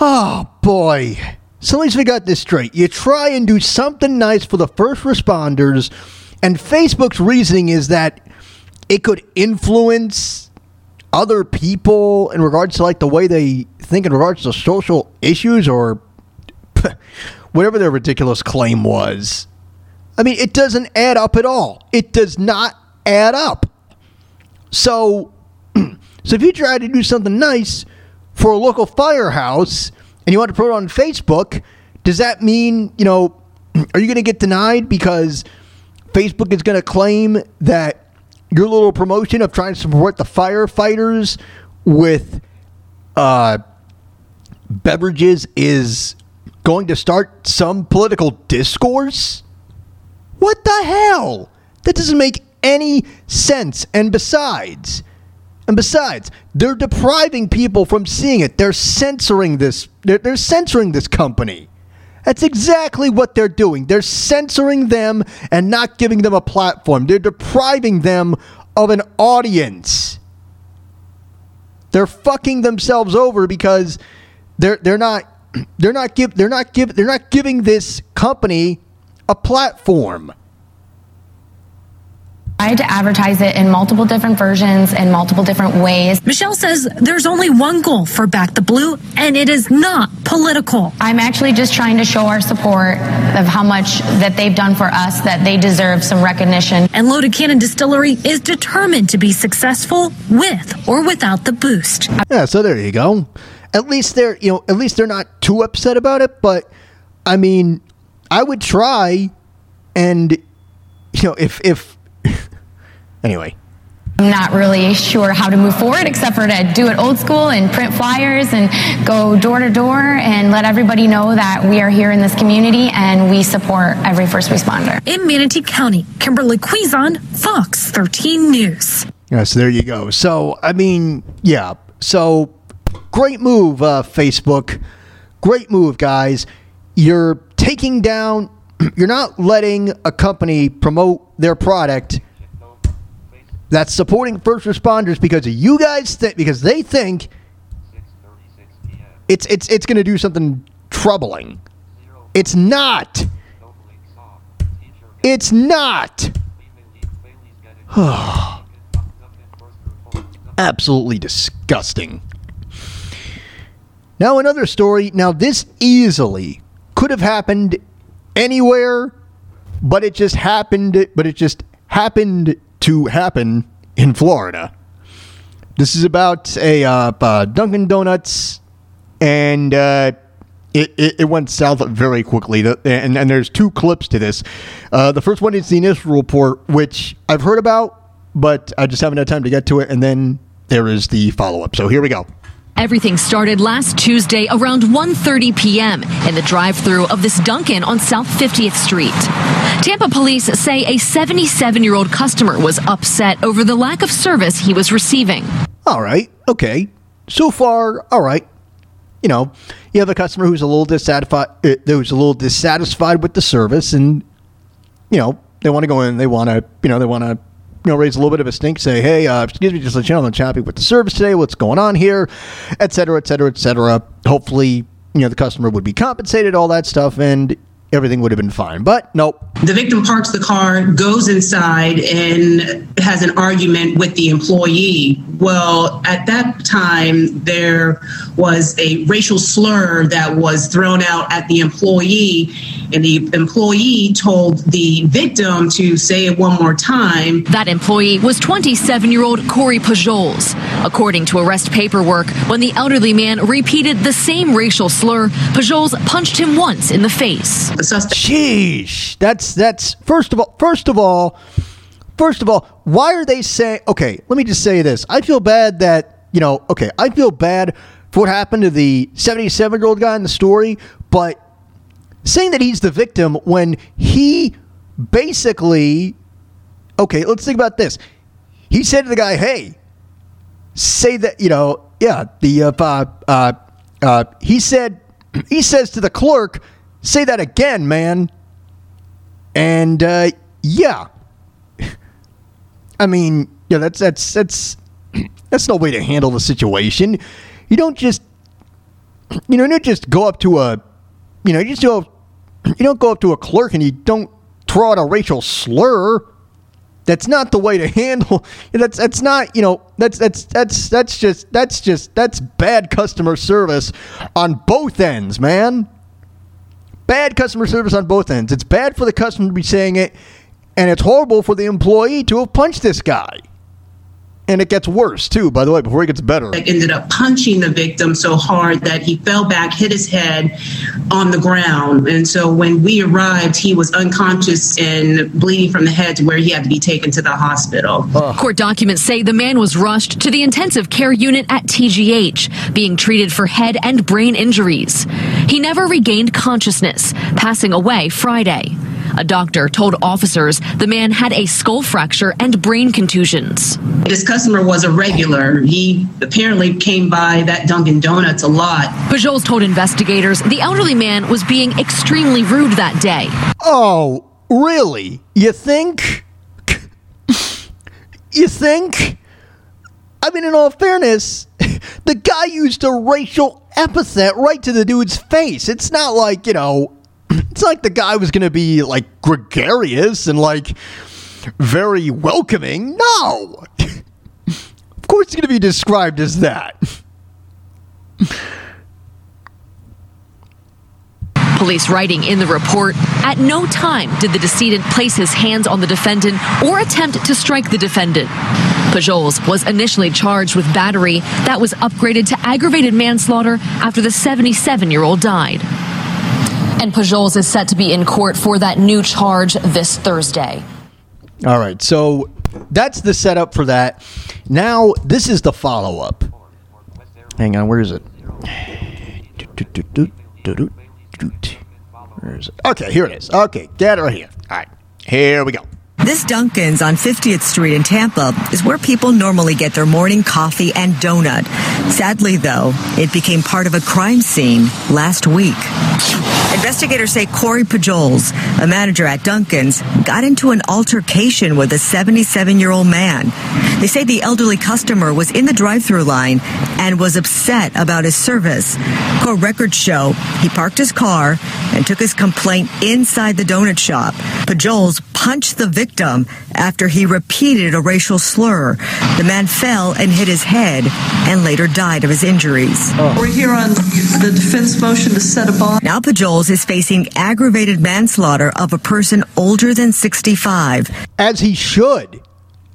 Oh, boy. So at least we got this straight. You try and do something nice for the first responders, and Facebook's reasoning is that it could influence other people in regards to like the way they think in regards to social issues or (laughs) whatever their ridiculous claim was. I mean, it doesn't add up at all. It does not add up. So, (clears throat) so if you try to do something nice for a local firehouse and you want to put it on Facebook, does that mean, you know, (clears throat) are you going to get denied because Facebook is going to claim that your little promotion of trying to support the firefighters with uh, beverages is going to start some political discourse? What the hell? That doesn't make any sense. And besides, and besides, they're depriving people from seeing it. They're censoring this. They're, they're censoring this company. That's exactly what they're doing. They're censoring them and not giving them a platform. They're depriving them of an audience. They're fucking themselves over because they're they're not (clears throat) they're not give they're not give they're not giving this company a platform. I had to advertise it in multiple different versions and multiple different ways. Michelle says there's only one goal for Back the Blue, and it is not political. I'm actually just trying to show our support of how much that they've done for us, that they deserve some recognition. And Loaded Cannon Distillery is determined to be successful with or without the boost. Yeah, so there you go. At least they're you know at least they're not too upset about it. But I mean, I would try, and you know if if (laughs) anyway. I'm not really sure how to move forward except for to do it old school and print flyers and go door to door and let everybody know that we are here in this community and we support every first responder. In Manatee County, Kimberly Kuizon, Fox 13 News. Yeah, so there you go. So I mean, yeah. So great move, uh, Facebook. Great move, guys. You're taking down. (clears throat) You're not letting a company promote their product that's supporting first responders because you guys think because they think it's it's it's going to do something troubling. It's not. It's not. (sighs) Absolutely disgusting. Now, another story. Now, this easily could have happened anywhere, but it just happened. But it just happened to happen in Florida. This is about a uh, uh, Dunkin' Donuts, and uh, it, it, it went south very quickly. The- And, and there's two clips to this. Uh, the first one is the initial report, which I've heard about, but I just haven't had time to get to it. And then there is the follow up. So here we go. Everything started last Tuesday around 1:30 p.m. in the drive-through of this Dunkin' on South 50th Street. Tampa police say a 77-year-old customer was upset over the lack of service he was receiving. All right. Okay. So far, all right. You know, you have a customer who's a little dissatisfied, uh, who's a little dissatisfied with the service, and you know they want to go in. They want to, you know, they want to, you know, raise a little bit of a stink. Say, hey, uh, excuse me, just let you know I'm with the service today. What's going on here, et cetera, et cetera, et cetera. Hopefully, you know, the customer would be compensated, all that stuff, and everything would have been fine. But nope. The victim parks the car, goes inside, and has an argument with the employee. Well, at that time, there was a racial slur that was thrown out at the employee, and the employee told the victim to say it one more time. That employee was 27-year-old Corey Pajoles. According to arrest paperwork, when the elderly man repeated the same racial slur, Pajoles punched him once in the face. Sheesh. That's that's first of all. First of all, first of all, why are they saying? Okay, let me just say this. I feel bad that you know. Okay, I feel bad for what happened to the seventy-seven-year-old guy in the story, but saying that he's the victim when he basically. Okay, let's think about this. He said to the guy, "Hey, say that you know, yeah, the uh, uh, uh, he said he says to the clerk, say that again, man. And uh, yeah, I mean, yeah, that's that's that's (clears throat) that's no way to handle the situation. You don't just you know, you don't just go up to a you know, you just go (clears throat) you don't go up to a clerk and you don't throw out a racial slur. That's not the way to handle. (laughs) That's that's not you know that's that's that's that's just that's just that's bad customer service on both ends, man. Bad customer service on both ends. It's bad for the customer to be saying it, and it's horrible for the employee to have punched this guy. And it gets worse too, by the way, before it gets better. That ended up punching the victim so hard that he fell back, hit his head on the ground. And so when we arrived, he was unconscious and bleeding from the head to where he had to be taken to the hospital. Court documents say the man was rushed to the intensive care unit at TGH, being treated for head and brain injuries. He never regained consciousness, passing away Friday. A doctor told officers the man had a skull fracture and brain contusions. This customer was a regular. He apparently came by that Dunkin' Donuts a lot. Pajoles told investigators the elderly man was being extremely rude that day. Oh, really? You think? you think? I mean, in all fairness, (laughs) the guy used a racial epithet right to the dude's face. It's not like, you know, (clears throat) it's like the guy was going to be like gregarious and like very welcoming. No. (laughs) of course, it's going to be described as that. Police writing in the report At no time did the decedent place his hands on the defendant or attempt to strike the defendant. Pajoles was initially charged with battery that was upgraded to aggravated manslaughter after the 77 year old died. And Pajoles is set to be in court for that new charge this Thursday. All right, so that's the setup for that. Now, this is the follow up. Hang on, where is it? Where is it? Okay, here it is. Okay, get it right here. All right, here we go. This Dunkin's on 50th Street in Tampa is where people normally get their morning coffee and donut. Sadly, though, it became part of a crime scene last week. Investigators say Corey Pajoles, a manager at Dunkin's, got into an altercation with a 77 year old man. They say the elderly customer was in the drive through line and was upset about his service. Court records show he parked his car and took his complaint inside the donut shop. Pajoles punched the victim after he repeated a racial slur. The man fell and hit his head and later died of his injuries. Oh. We're here on the defense motion to set a bond. Now Pajoles is facing aggravated manslaughter of a person older than 65. As he should.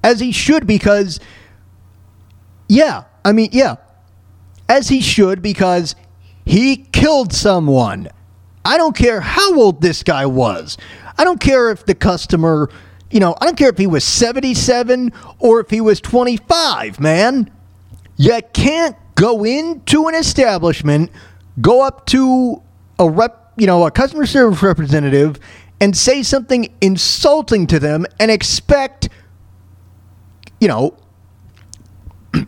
As he should, because, yeah, I mean, yeah. As he should, because he killed someone. I don't care how old this guy was. I don't care if the customer, you know, I don't care if he was 77 or if he was 25, man. You can't go into an establishment, go up to a rep, you know, a customer service representative and say something insulting to them and expect, you know, (clears throat) and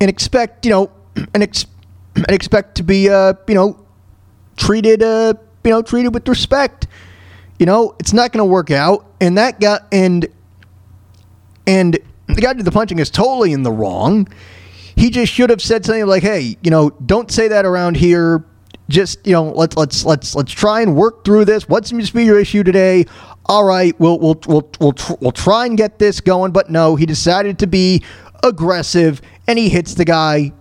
expect, you know, (clears throat) and, ex- (clears throat) and expect to be, uh, you know, treated, uh, you know, treated with respect. You know, it's not going to work out. And that guy, and, and the guy did the punching is totally in the wrong. He just should have said something like, "Hey, you know, don't say that around here. Just, you know, let's let's let's let's try and work through this. What seems to be your issue today? All right, we'll we'll we'll we'll, we'll try and get this going." But no, he decided to be aggressive, and he hits the guy,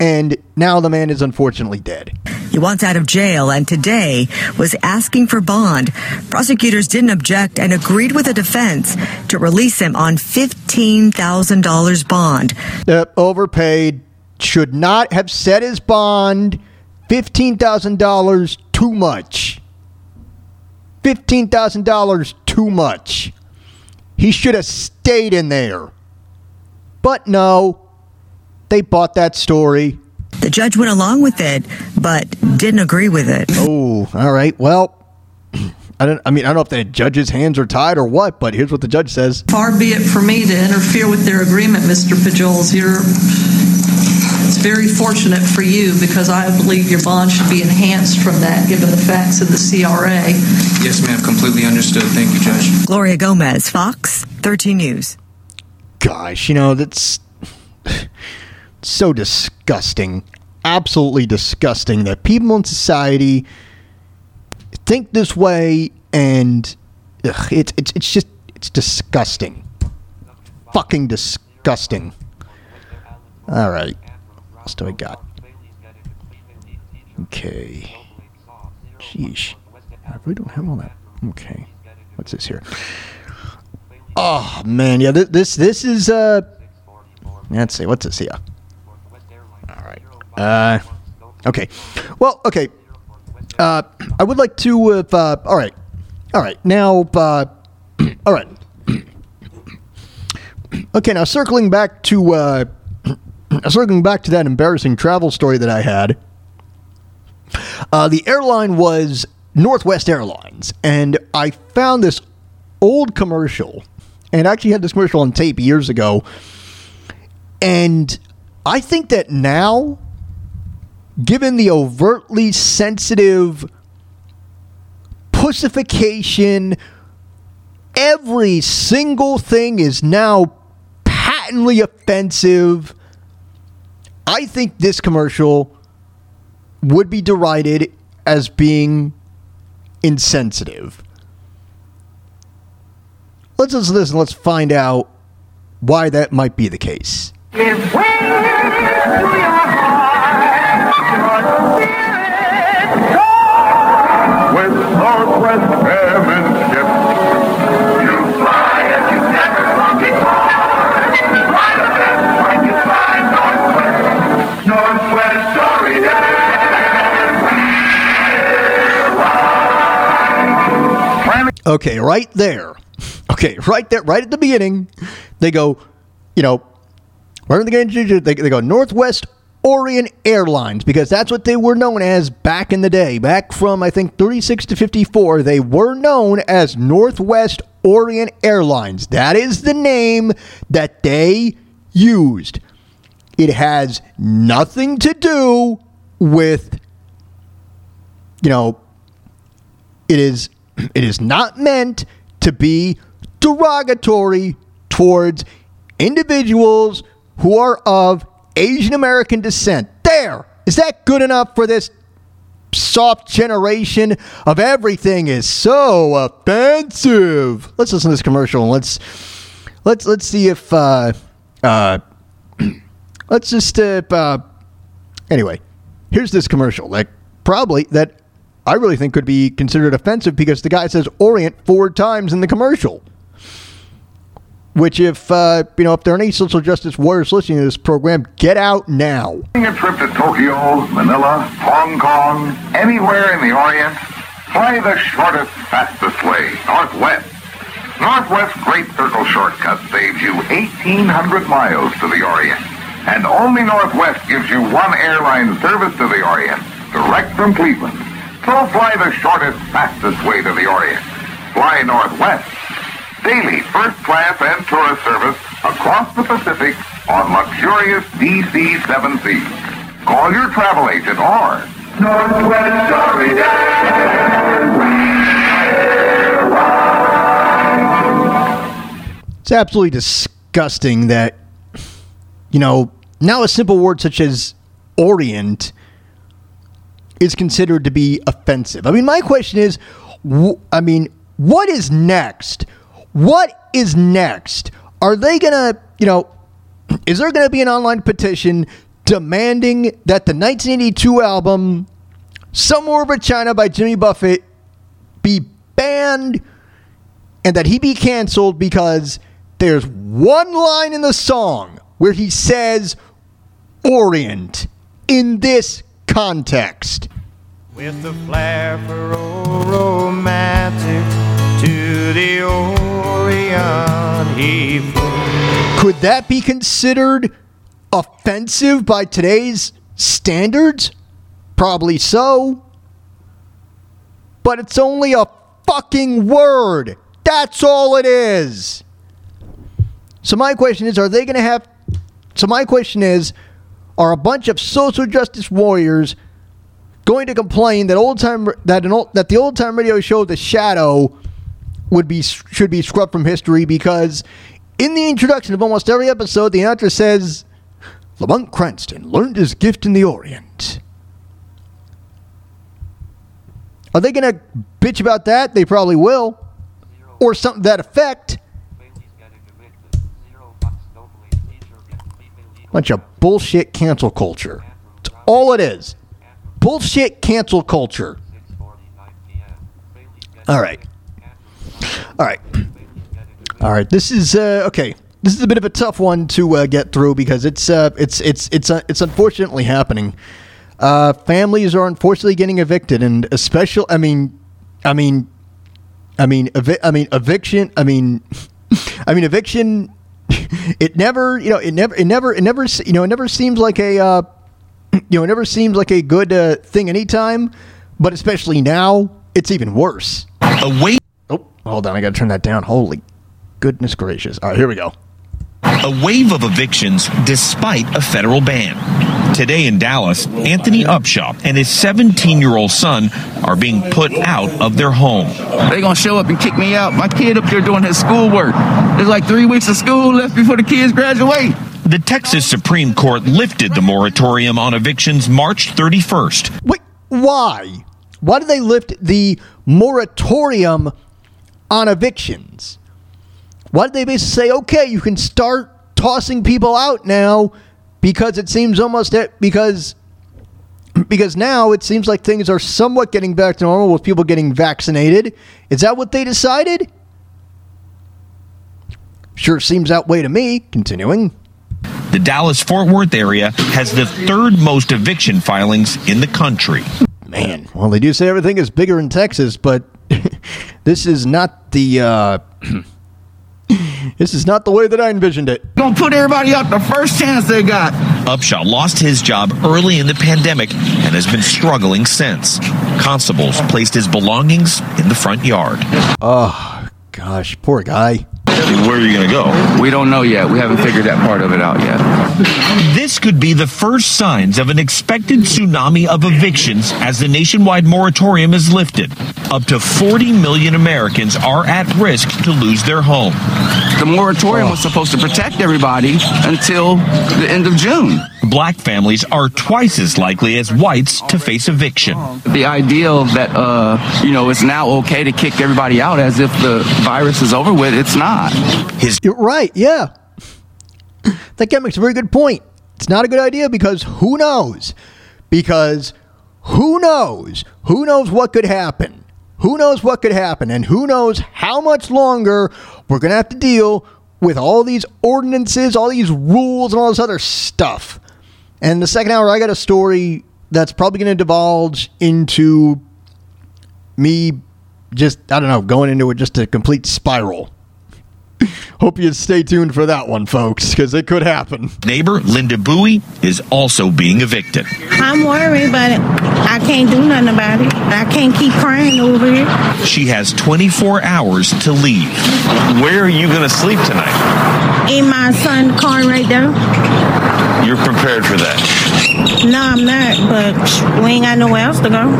and now the man is unfortunately dead. He wants out of jail and today was asking for bond. Prosecutors didn't object and agreed with the defense to release him on $15,000 bond. Uh, overpaid. Should not have set his bond. Fifteen thousand dollars too much. Fifteen thousand dollars too much. He should have stayed in there. But no, they bought that story. The judge went along with it, but didn't agree with it. Oh, all right. Well, (clears throat) I don't. I mean, I don't know if the judge's hands are tied or what, but here's what the judge says. Far be it for me to interfere with their agreement, Mr. Pajoles. You're, it's very fortunate for you because I believe your bond should be enhanced from that given the facts of the CRA. Yes, ma'am. Completely understood. Thank you, Judge. Gloria Gomez, Fox 13 News. Gosh, you know that's so disgusting. Absolutely disgusting that people in society think this way, and ugh, it's it's it's just it's disgusting. Fucking disgusting. All right, what else do I got? Okay. Sheesh. I really don't have all that. Okay. What's this here? Oh man, yeah. This this, this is uh. Let's see. What's this here? Uh. Okay. Well. Okay. Uh. I would like to. Uh, uh all right. All right. Now. Uh. (clears throat) all right. (clears throat) okay. Now circling back to. Uh. (clears throat) Circling back to that embarrassing travel story that I had. Uh, the airline was Northwest Airlines, and I found this old commercial, and I actually had this commercial on tape years ago. And I think that now, given the overtly sensitive pussification, every single thing is now patently offensive. I think this commercial would be derided as being insensitive. Let's listen. Let's find out why that might be the case. Okay, right there. (laughs) Okay, right there, right at the beginning, they go, you know, right in the beginning, they, they go Northwest Orient Airlines because that's what they were known as back in the day. Back from, I think, 36 to 54, they were known as Northwest Orient Airlines. That is the name that they used. It has nothing to do with, you know, it is (clears throat) it is not meant to be derogatory towards individuals who are of Asian American descent. There. Is that good enough for this soft generation of everything is so offensive? Let's listen to this commercial and let's let's let's see if uh uh (clears throat) let's just uh, uh anyway, here's this commercial like probably that I really think could be considered offensive because the guy says Orient four times in the commercial. Which, if uh, you know, if there are any social justice warriors listening to this program, get out now. A trip to Tokyo, Manila, Hong Kong, anywhere in the Orient, fly the shortest, fastest way, Northwest. Northwest Great Circle Shortcut saves you 1,800 miles to the Orient. And only Northwest gives you one airline service to the Orient, direct from Cleveland. So fly the shortest, fastest way to the Orient. Fly Northwest. Daily first class and tourist service across the Pacific on luxurious DC-7C. Call your travel agent or Northwest It's absolutely disgusting that, you know, now a simple word such as Orient is considered to be offensive. I mean, my question is, wh- I mean, what is next? What is next? Are they to, you know, (clears throat) is there to be an online petition demanding that the 1982 album Somewhere Over China by Jimmy Buffett be banned and that he be canceled because there's one line in the song where he says Orient in this context. With the flair for old romantic to the Orient he flew. Could that be considered offensive by today's standards? Probably so. But it's only a fucking word. That's all it is. So my question is, are they going to have? So my question is, are a bunch of social justice warriors going to complain that old time that an old, that the old time radio show The Shadow would be should be scrubbed from history because in the introduction of almost every episode, the announcer says Lamont Cranston learned his gift in the Orient. Are they going to bitch about that? They probably will, or something to that effect. Bunch of bullshit cancel culture. It's all it is. Bullshit cancel culture. All right. All right. All right. This is uh, okay. This is a bit of a tough one to uh, get through because it's uh, it's it's it's uh, it's unfortunately happening. Uh, families are unfortunately getting evicted, and especially, I mean, I mean, I mean, evi- I mean, eviction. I mean, (laughs) I mean, eviction. (laughs) It never, you know, it never, it never, it never, you know, it never seems like a, uh, (clears throat) you know, it never seems like a good uh, thing anytime, but especially now it's even worse. A wave. Oh, hold on. I got to turn that down. Holy goodness gracious. All right, here we go. A wave of evictions despite a federal ban. Today in Dallas, Anthony Upshaw and his 17 year old son are being put out of their home. They're gonna show up and kick me out. My kid up there doing his schoolwork. There's like three weeks of school left before the kids graduate. The Texas Supreme Court lifted the moratorium on evictions March 31st. Wait, why? Why did they lift the moratorium on evictions? Why did they basically say, okay, you can start tossing people out now because it seems almost that because because now it seems like things are somewhat getting back to normal with people getting vaccinated. Is that what they decided? Sure seems that way to me. Continuing. The Dallas Fort Worth area has the third most eviction filings in the country. Man, well, they do say everything is bigger in Texas, but (laughs) this is not the uh, (clears throat) this is not the way that I envisioned it. Gonna put everybody out the first chance they got. Upshaw lost his job early in the pandemic and has been struggling since. Constables placed his belongings in the front yard. Oh gosh, poor guy. Where are you going to go? We don't know yet. We haven't figured that part of it out yet. This could be the first signs of an expected tsunami of evictions as the nationwide moratorium is lifted. Up to 40 million Americans are at risk to lose their home. The moratorium was supposed to protect everybody until the end of June. Black families are twice as likely as whites to face eviction. The ideal that uh, you know it's now okay to kick everybody out as if the virus is over with, it's not. His You're right, yeah. That guy makes a very good point. It's not a good idea because who knows? Because who knows? Who knows what could happen? Who knows what could happen? And who knows how much longer we're going to have to deal with all these ordinances, all these rules, and all this other stuff. And the second hour, I got a story that's probably going to divulge into me just, I don't know, going into it just a complete spiral. Hope you stay tuned for that one, folks, because it could happen. Neighbor Linda Bowie is also being evicted. I'm worried, but I can't do nothing about it. I can't keep crying over it. She has 24 hours to leave. Where are you going to sleep tonight? In my son's car right there. You're prepared for that. No, I'm not, but we ain't got nowhere else to go.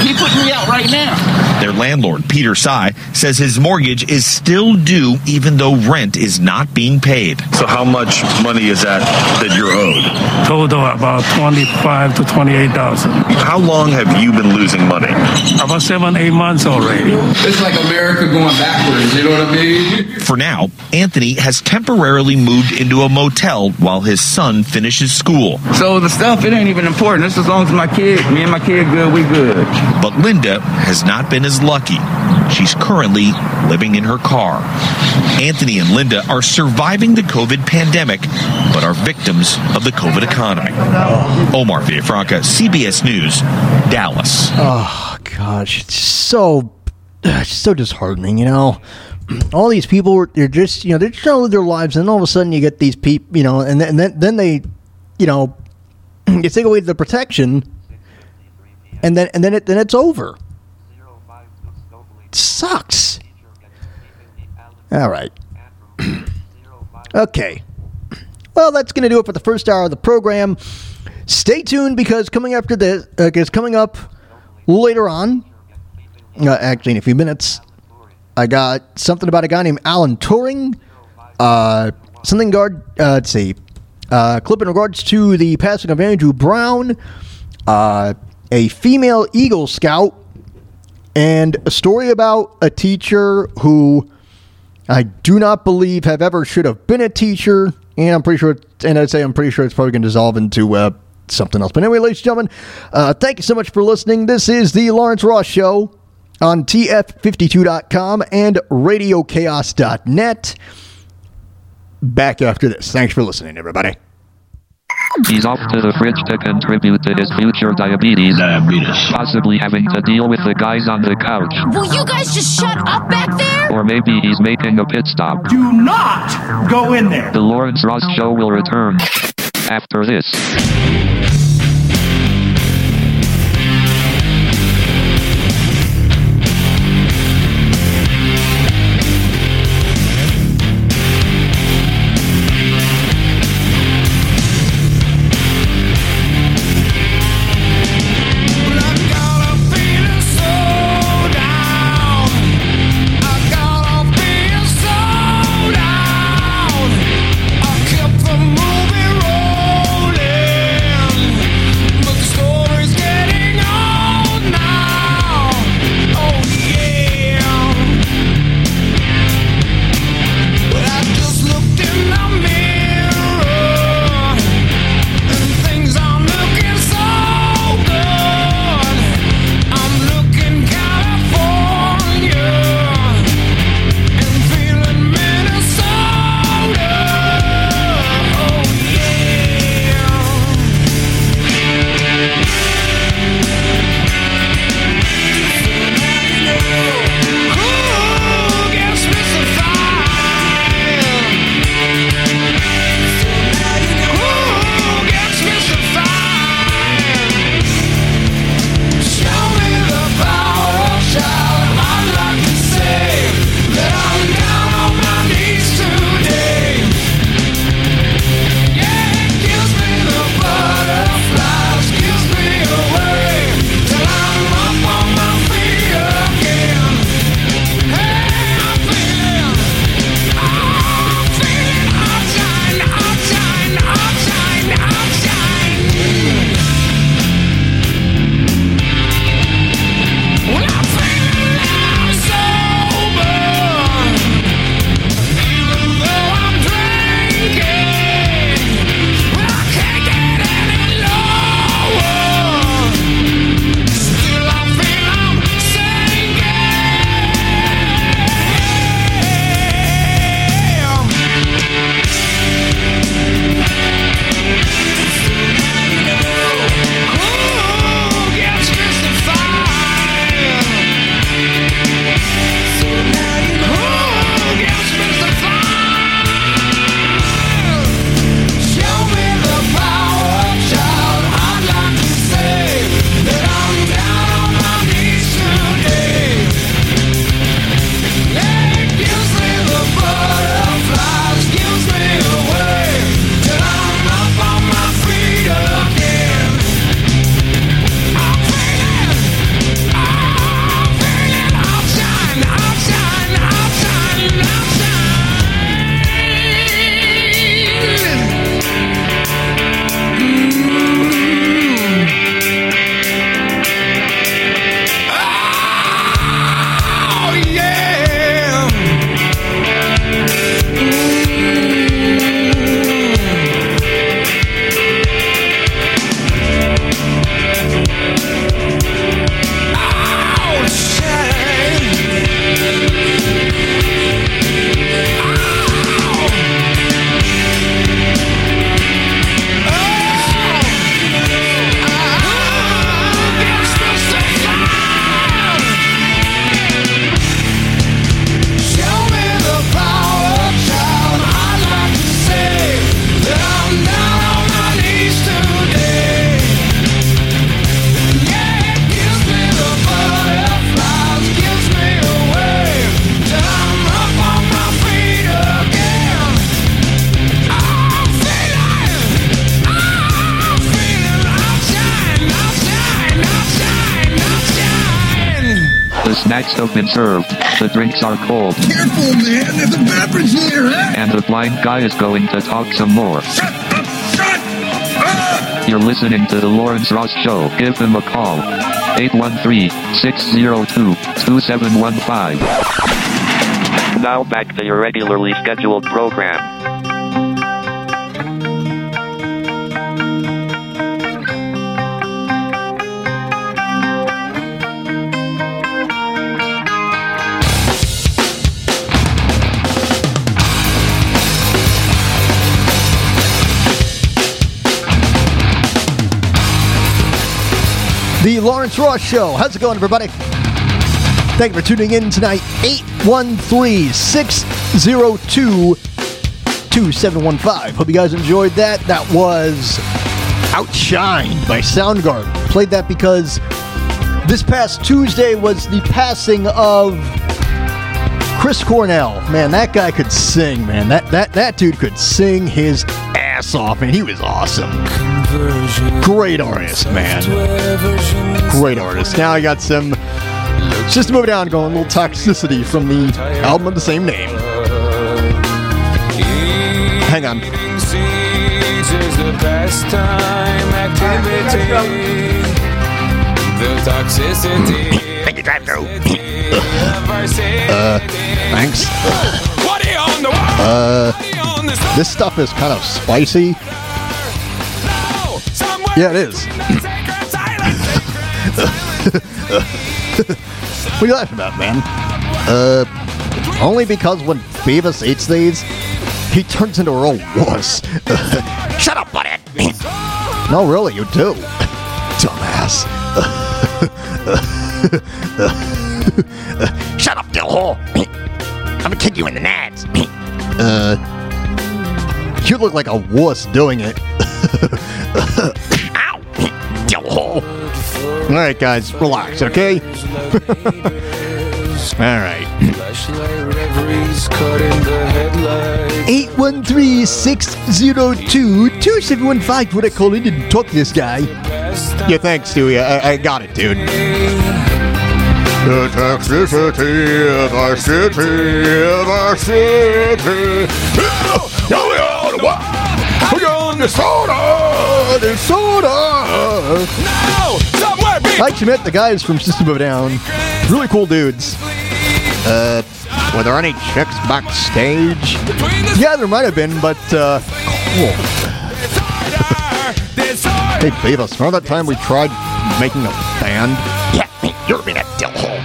He put me out right now. Their landlord, Peter Sy, says his mortgage is still due even though rent is not being paid. So how much money is that that you're owed? Total about twenty-five to twenty-eight thousand. How long have you been losing money? About seven, eight months already. It's like America going backwards. You know what I mean? For now, Anthony has temporarily moved into a motel while his son finishes school. So the stuff, it ain't even important. It's as long as my kid, me and my kid good, we good. But Linda has not been as lucky. She's currently living in her car. Anthony and Linda are surviving the COVID pandemic, but are victims of the COVID economy. Omar Villafranca, CBS News, Dallas. Oh gosh, it's so it's so disheartening. You know, all these people they're just you know they're just trying to live their lives, and all of a sudden you get these people, you know, and then and then, then they, you know, (clears throat) you take away the protection, and then and then it then it's over. It sucks. All right. (clears throat) okay. Well, that's going to do it for the first hour of the program. Stay tuned because coming after this, uh, is coming up later on. Uh, actually, in a few minutes, I got something about a guy named Alan Turing. Uh, something guard. Uh, let's see. Uh, clip in regards to the passing of Andrew Brown. Uh, a female Eagle Scout, and a story about a teacher who I do not believe have ever should have been a teacher, and I'm pretty sure, and I'd say I'm pretty sure it's probably going to dissolve into uh, something else. But anyway, ladies and gentlemen, uh, thank you so much for listening. This is the Lawrence Ross Show on TF52.com and RadioChaos.net. Back after this. Thanks for listening, everybody. He's off to the fridge to contribute to his future diabetes. Diabetes. Possibly having to deal with the guys on the couch. Will you guys just shut up back there? Or maybe he's making a pit stop. Do not go in there. The Lawrence Ross Show will return after this. Been served, the drinks are cold, Careful, man. There's a beverage there, huh? and the blind guy is going to talk some more. Shut up! Shut! You're listening to the Lawrence Ross Show. Give him a call. 813-602-2715. Now back to your regularly scheduled program. Lawrence Ross Show. How's it going, everybody? Thank you for tuning in tonight. 813 602 2715. Hope you guys enjoyed that. That was Outshined by Soundgarden. Played that because this past Tuesday was the passing of Chris Cornell. Man, that guy could sing, man. That that that dude could sing his ass off, and he was awesome. Great artist, man. Great artist. Now I got some System of a Down going, a little toxicity from the album of the same name. Hang on. is the pastime activity. The toxicity. Thank you, drive through. (coughs) Uh, thanks. Uh, this stuff is kind of spicy. Yeah, it is. (laughs) what are you laughing about, man? Uh, only because when Beavis eats these, he turns into a real wuss. (laughs) Shut up, buddy. (laughs) no, really, you do. Dumbass. Shut up, Dillhole. I'm gonna kick you in the nads. (clears throat) uh, you look like a wuss doing it. Ow! Dillhole. All right, guys, relax, okay? (laughs) All right. 813-602-2715 would I call in and talk to this guy? Yeah, thanks, Stewie. I, I got it, dude. The toxicity of our city, of our city. We're on the soda, the soda. I admit the guys from System of a Down, really cool dudes. Uh, were there any chicks backstage? Yeah, there might have been, but uh, cool. hey, Beavis, remember that time we tried making a band? Yeah, you're being a dillhole.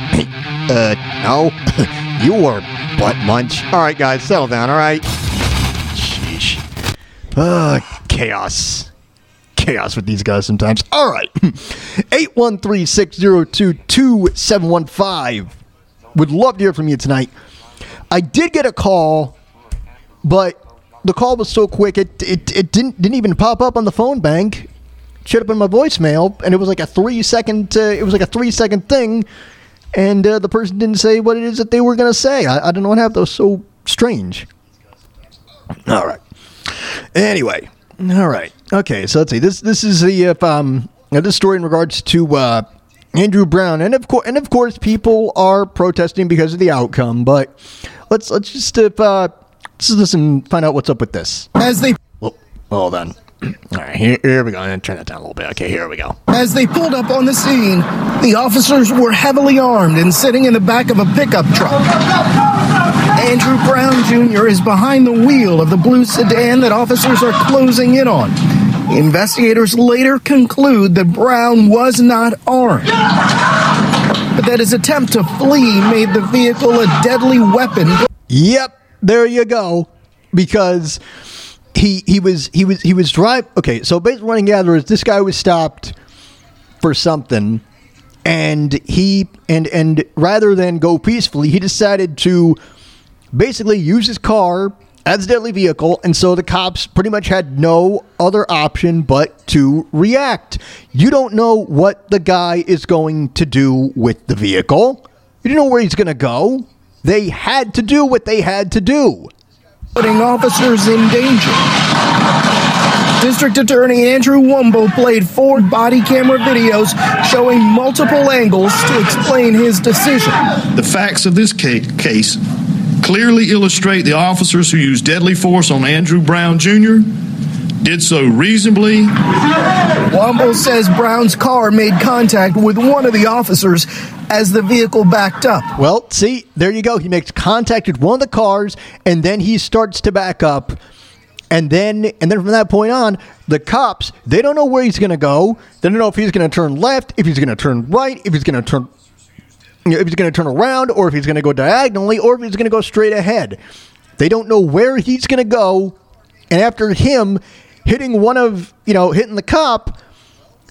uh, no, (laughs) you were butt munch. All right, guys, settle down. All right. Sheesh. Uh, chaos. Chaos with these guys sometimes. All right. (laughs) 813 602 2715. Would love to hear from you tonight. I did get a call, but the call was so quick it it, it didn't didn't even pop up on the phone bank. It showed up in my voicemail, and it was like a three second uh, it was like a three second thing, and uh, the person didn't say what it is that they were gonna say. I, I don't know what happened. That was so strange. All right. Anyway, all right. Okay, so let's see. This this is the uh, um this story in regards to uh, Andrew Brown, and of course, and of course, people are protesting because of the outcome. But let's let's just uh, let's listen, find out what's up with this. As they Well, hold on. All right, here, here we go. I'm gonna turn that down a little bit. Okay, here we go. As they pulled up on the scene, the officers were heavily armed and sitting in the back of a pickup truck. Andrew Brown Jr. is behind the wheel of the blue sedan that officers are closing in on. Investigators later conclude that Brown was not armed, but that his attempt to flee made the vehicle a deadly weapon. Yep, there you go. Because he he was he was he was drive. Okay, so basically, what I gather is this guy was stopped for something, and he and and rather than go peacefully, he decided to basically use his car as a deadly vehicle, and so the cops pretty much had no other option but to react. You don't know what the guy is going to do with the vehicle. You don't know where he's going to go. They had to do what they had to do. Putting officers in danger. District Attorney Andrew Womble played four body camera videos showing multiple angles to explain his decision. The facts of this case clearly illustrate the officers who used deadly force on Andrew Brown Jr. did so reasonably. Womble says Brown's car made contact with one of the officers as the vehicle backed up. Well, see, there you go. He makes contact with one of the cars, and then he starts to back up. And then, and then from that point on, the cops they don't know where he's going to go. They don't know if he's going to turn left, if he's going to turn right, if he's going to turn, if he's going to turn around, or if he's going to go diagonally, or if he's going to go straight ahead. They don't know where he's going to go. And after him hitting one of, you know, hitting the cop,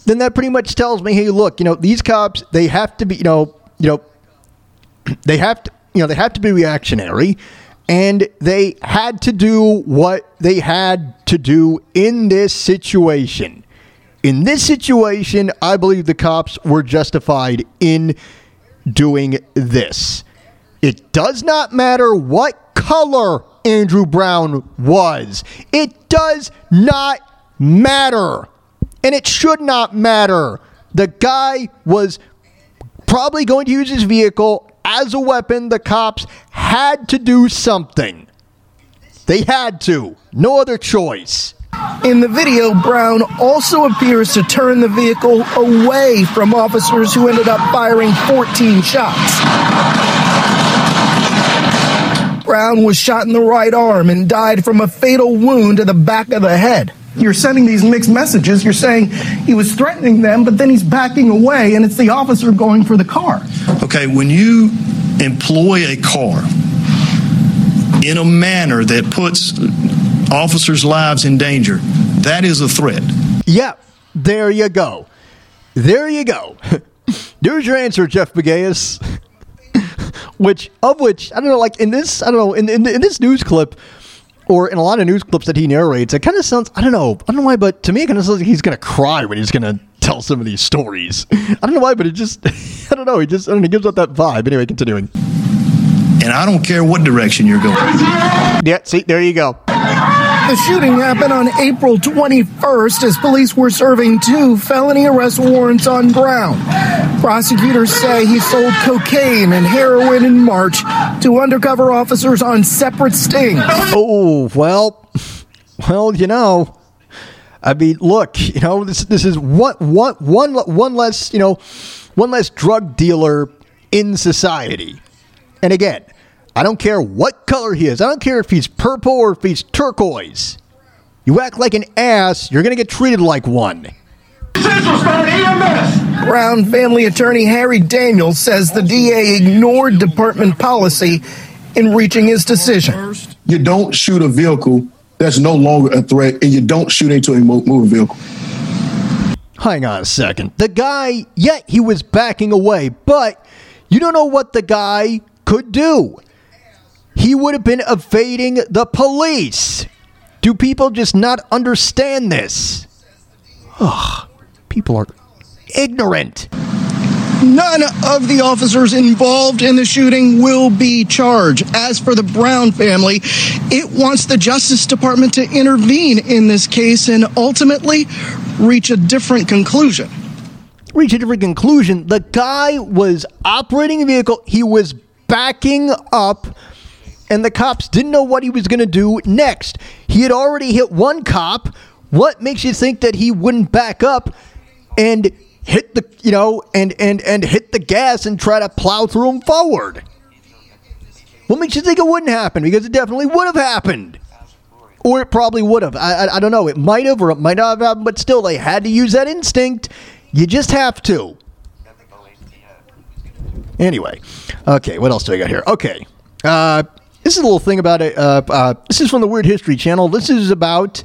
then that pretty much tells me, hey, look, you know, these cops they have to be, you know, you know, (clears throat) they have to, you know, they have to be reactionary, and they had to do what they had to do in this situation. In this situation, I believe the cops were justified in doing this. It does not matter what color Andrew Brown was. It does not matter. And it should not matter. The guy was probably going to use his vehicle as a weapon. The cops had to do something. They had to. No other choice. In the video, Brown also appears to turn the vehicle away from officers who ended up firing 14 shots. Brown was shot in the right arm and died from a fatal wound to the back of the head. You're sending these mixed messages. You're saying he was threatening them, but then he's backing away, and it's the officer going for the car. Okay, when you employ a car in a manner that puts officers' lives in danger, that is a threat. Yep, there you go. There you go. (laughs) There's your answer, Jeff Begaeus. Which, of which, I don't know, like in this, I don't know, in, in, in this news clip, or in a lot of news clips that he narrates, it kind of sounds, I don't know, I don't know why, but to me, it kind of sounds like he's going to cry when he's going to tell some of these stories. (laughs) I don't know why, but it just, (laughs) I don't know, he just, I don't know, he gives up that vibe. Anyway, continuing. And I don't care what direction you're going. Yeah, see, there you go. The shooting happened on April 21st as police were serving two felony arrest warrants on Brown. Prosecutors say he sold cocaine and heroin in March to undercover officers on separate stings. Oh, well, well, you know, I mean, look, you know, this this is one one one one less, you know, one less drug dealer in society. And again, I don't care what color he is. I don't care if he's purple or if he's turquoise. You act like an ass, you're going to get treated like one. Brown family attorney Harry Daniels says the DA ignored department policy in reaching his decision. You don't shoot a vehicle that's no longer a threat, and you don't shoot into a moving vehicle. Hang on a second. The guy, yeah, he was backing away, but you don't know what the guy could do. He would have been evading the police. Do people just not understand this? Ugh, people are ignorant. None of the officers involved in the shooting will be charged. As for the Brown family, it wants the Justice Department to intervene in this case and ultimately reach a different conclusion. Reach a different conclusion. The guy was operating a vehicle, he was backing up, and the cops didn't know what he was going to do next. He had already hit one cop. What makes you think that he wouldn't back up and hit the you know and and and hit the gas and try to plow through him forward? What makes you think it wouldn't happen? Because it definitely would have happened. Or it probably would have. I, I, I don't know. It might have or it might not have happened, but still, they had to use that instinct. You just have to. Anyway, okay, what else do I got here? Okay, uh, this is a little thing about it. Uh, uh, this is from the Weird History Channel. This is about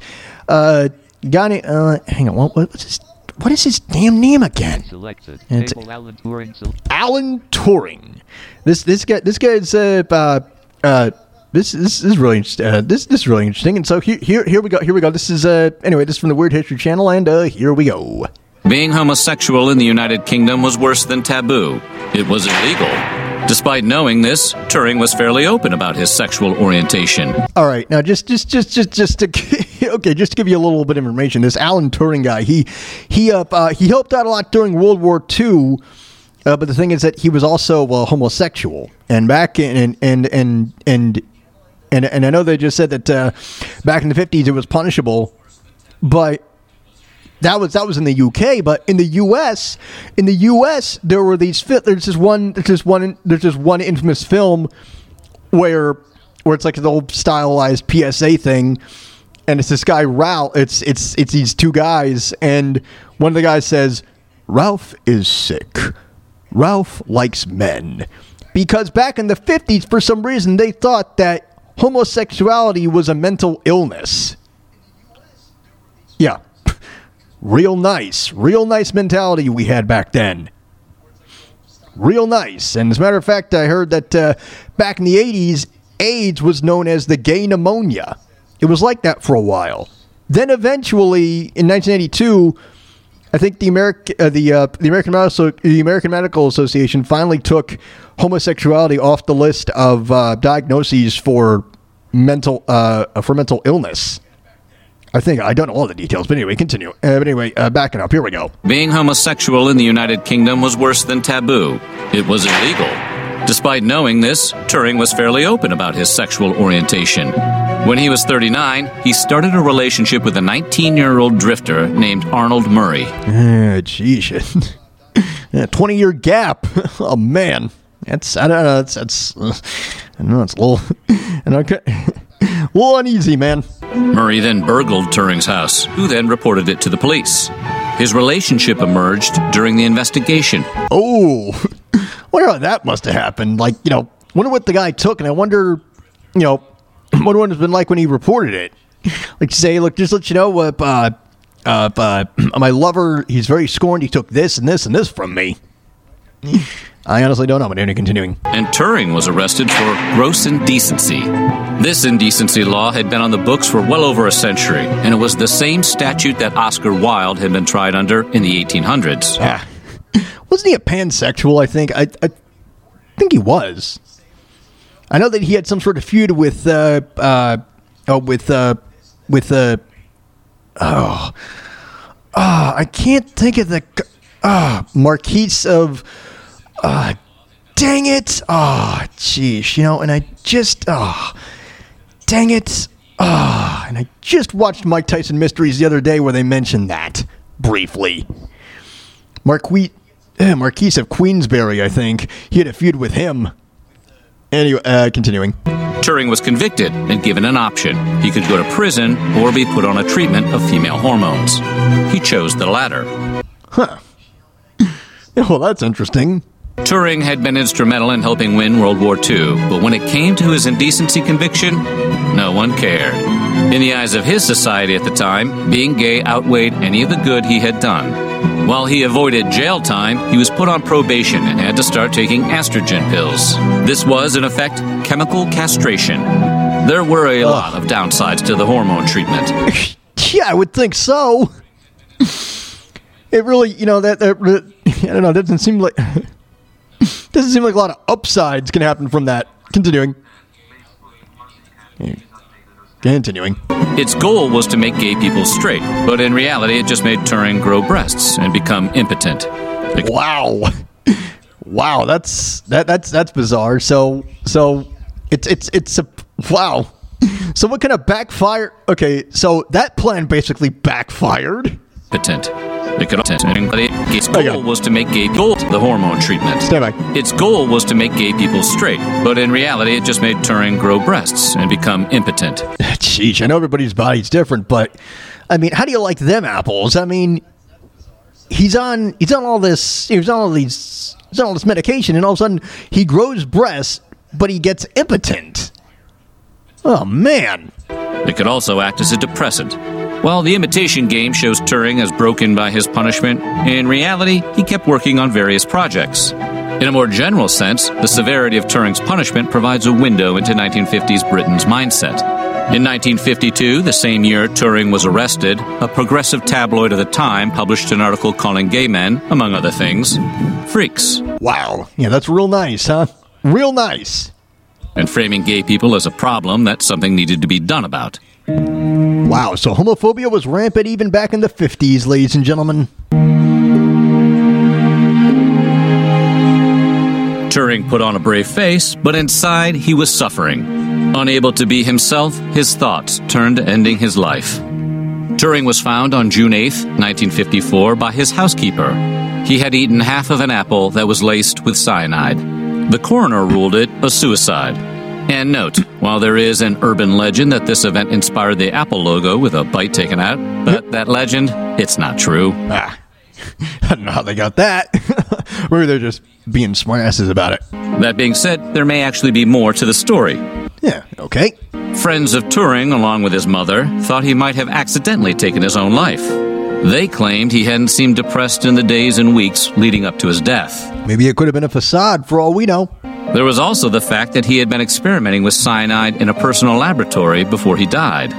uh, guy. Uh, hang on, what, what's his? What is his damn name again? Selected. It's- Alan Turing. Alan Turing. This this guy this guy's uh, uh, uh this this is really interest- uh, this this is really interesting. And so here here here we go. Here we go. This is uh anyway. This is from the Weird History Channel, and uh here we go. Being homosexual in the United Kingdom was worse than taboo. It was illegal. Despite knowing this, Turing was fairly open about his sexual orientation. All right, now just just just just just to (laughs) okay, just to give you a little bit of information, this Alan Turing guy, he he uh, uh, he helped out a lot during World War II. Uh, but the thing is that he was also uh, homosexual, and back in and and and and and, and I know they just said that uh, back in the fifties it was punishable, but that was that was in the UK. But in the US, in the US, there were these. There's this one. There's this one. There's this one infamous film where where it's like the old stylized PSA thing, and it's this guy Ralph. It's it's it's these two guys, and one of the guys says, "Ralph is sick. Ralph likes men." Because back in the 50s, for some reason, they thought that homosexuality was a mental illness. Yeah. Real nice. Real nice mentality we had back then. Real nice. And as a matter of fact, I heard that uh, back in the 80s, AIDS was known as the gay pneumonia. It was like that for a while. Then eventually, in 1982, I think the American uh, the uh, the American Medical the American Medical Association finally took homosexuality off the list of uh, diagnoses for mental uh, for mental illness. I think I don't know all the details, but anyway, continue. Uh, but anyway, uh, backing up. Here we go. Being homosexual in the United Kingdom was worse than taboo. It was illegal. Despite knowing this, Turing was fairly open about his sexual orientation. When he was 39, he started a relationship with a 19 year old drifter named Arnold Murray. Uh, geez, (laughs) a twenty year gap. (laughs) oh man, that's I don't know. That's that's uh, I know. It's a little, (laughs) and okay, a little uneasy, man. Murray then burgled Turing's house, who then reported it to the police. His relationship emerged during the investigation. Oh, (laughs) wonder how that must have happened. Like, you know, wonder what the guy took, and I wonder, you know, (clears throat) what it's been like when he reported it. Like, say, look, just let you know, what, uh, uh, uh, (clears throat) my lover, he's very scorned. He took this and this and this from me. I honestly don't know, but anyway, continuing. and Turing was arrested for gross indecency. This indecency law had been on the books for well over a century, and it was the same statute that Oscar Wilde had been tried under in the 1800s. Yeah. (laughs) Wasn't he a pansexual? I think. I, I think he was. I know that he had some sort of feud with uh uh oh with uh with uh oh ah I can't think of the ah Marquise of uh dang it oh jeez you know and I just oh dang it ah and I just watched Mike Tyson Mysteries the other day where they mentioned that briefly. Marquis, eh, Marquise of Queensberry, I think. He had a feud with him. Anyway, uh, continuing. Turing was convicted and given an option. He could go to prison or be put on a treatment of female hormones. He chose the latter. Huh. (laughs) well, that's interesting. Turing had been instrumental in helping win World War II, but when it came to his indecency conviction, no one cared. In the eyes of his society at the time, being gay outweighed any of the good he had done. While he avoided jail time, he was put on probation and had to start taking estrogen pills. This was, in effect, chemical castration. There were a lot of downsides to the hormone treatment. (laughs) Yeah, I would think so. (laughs) It really, you know, that, that I don't know, it doesn't seem like (laughs) (laughs) doesn't seem like a lot of upsides can happen from that. Continuing. Continuing. Its goal was to make gay people straight, but in reality, it just made Turing grow breasts and become impotent. Wow. Wow, that's that that's that's bizarre. So so it's it's it's a wow. So what kind of backfire? Okay, so that plan basically backfired. Impotent. It could its goal was to make gay people the hormone treatment. Stand back. Its goal was to make gay people straight, but in reality, it just made Turing grow breasts and become impotent. (laughs) Jeez, I know everybody's body's different, but I mean, how do you like them apples? I mean, he's on he's on all this he's on all these he's on all this medication, and all of a sudden he grows breasts, but he gets impotent. Oh man. It could also act as a depressant. While the imitation game shows Turing as broken by his punishment, in reality, he kept working on various projects. In a more general sense, the severity of Turing's punishment provides a window into 1950s Britain's mindset. In 1952, the same year Turing was arrested, a progressive tabloid of the time published an article calling gay men, among other things, freaks. Wow. Yeah, that's real nice, huh? Real nice. And framing gay people as a problem that something needed to be done about. Wow, so homophobia was rampant even back in the 50s, ladies and gentlemen. Turing put on a brave face, but inside he was suffering. Unable to be himself, his thoughts turned to ending his life. Turing was found on June 8, 1954, by his housekeeper. He had eaten half of an apple that was laced with cyanide. The coroner ruled it a suicide. And note, while there is an urban legend that this event inspired the Apple logo with a bite taken out, but that legend, it's not true. Ah. (laughs) I don't know how they got that. (laughs) Maybe they're just being smartasses about it. That being said, there may actually be more to the story. Yeah, okay. Friends of Turing, along with his mother, thought he might have accidentally taken his own life. They claimed he hadn't seemed depressed in the days and weeks leading up to his death. Maybe it could have been a facade for all we know. There was also the fact that he had been experimenting with cyanide in a personal laboratory before he died.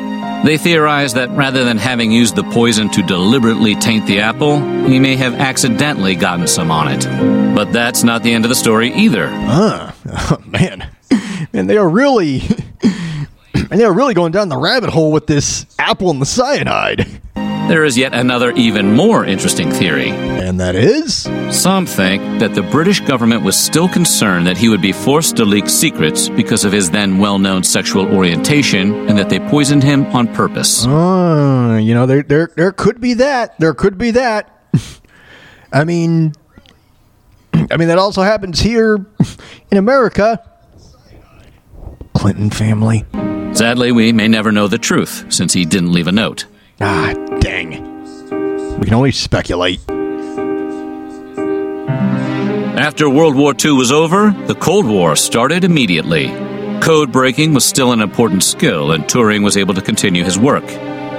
They theorized that rather than having used the poison to deliberately taint the apple, he may have accidentally gotten some on it. But that's not the end of the story either. Huh. (laughs) Oh, man. Man, they are really. (laughs) and they are really going down the rabbit hole with this apple and the cyanide. There is yet another, even more interesting theory. And that is? Some think that the British government was still concerned that he would be forced to leak secrets because of his then well known sexual orientation and that they poisoned him on purpose. Oh, you know, there, there, there could be that. There could be that. (laughs) I mean, (clears throat) I mean that also happens here (laughs) in America. Clinton family. Sadly, we may never know the truth since he didn't leave a note. Ah, dang. We can only speculate. After World War II was over, the Cold War started immediately. Code breaking was still an important skill, and Turing was able to continue his work.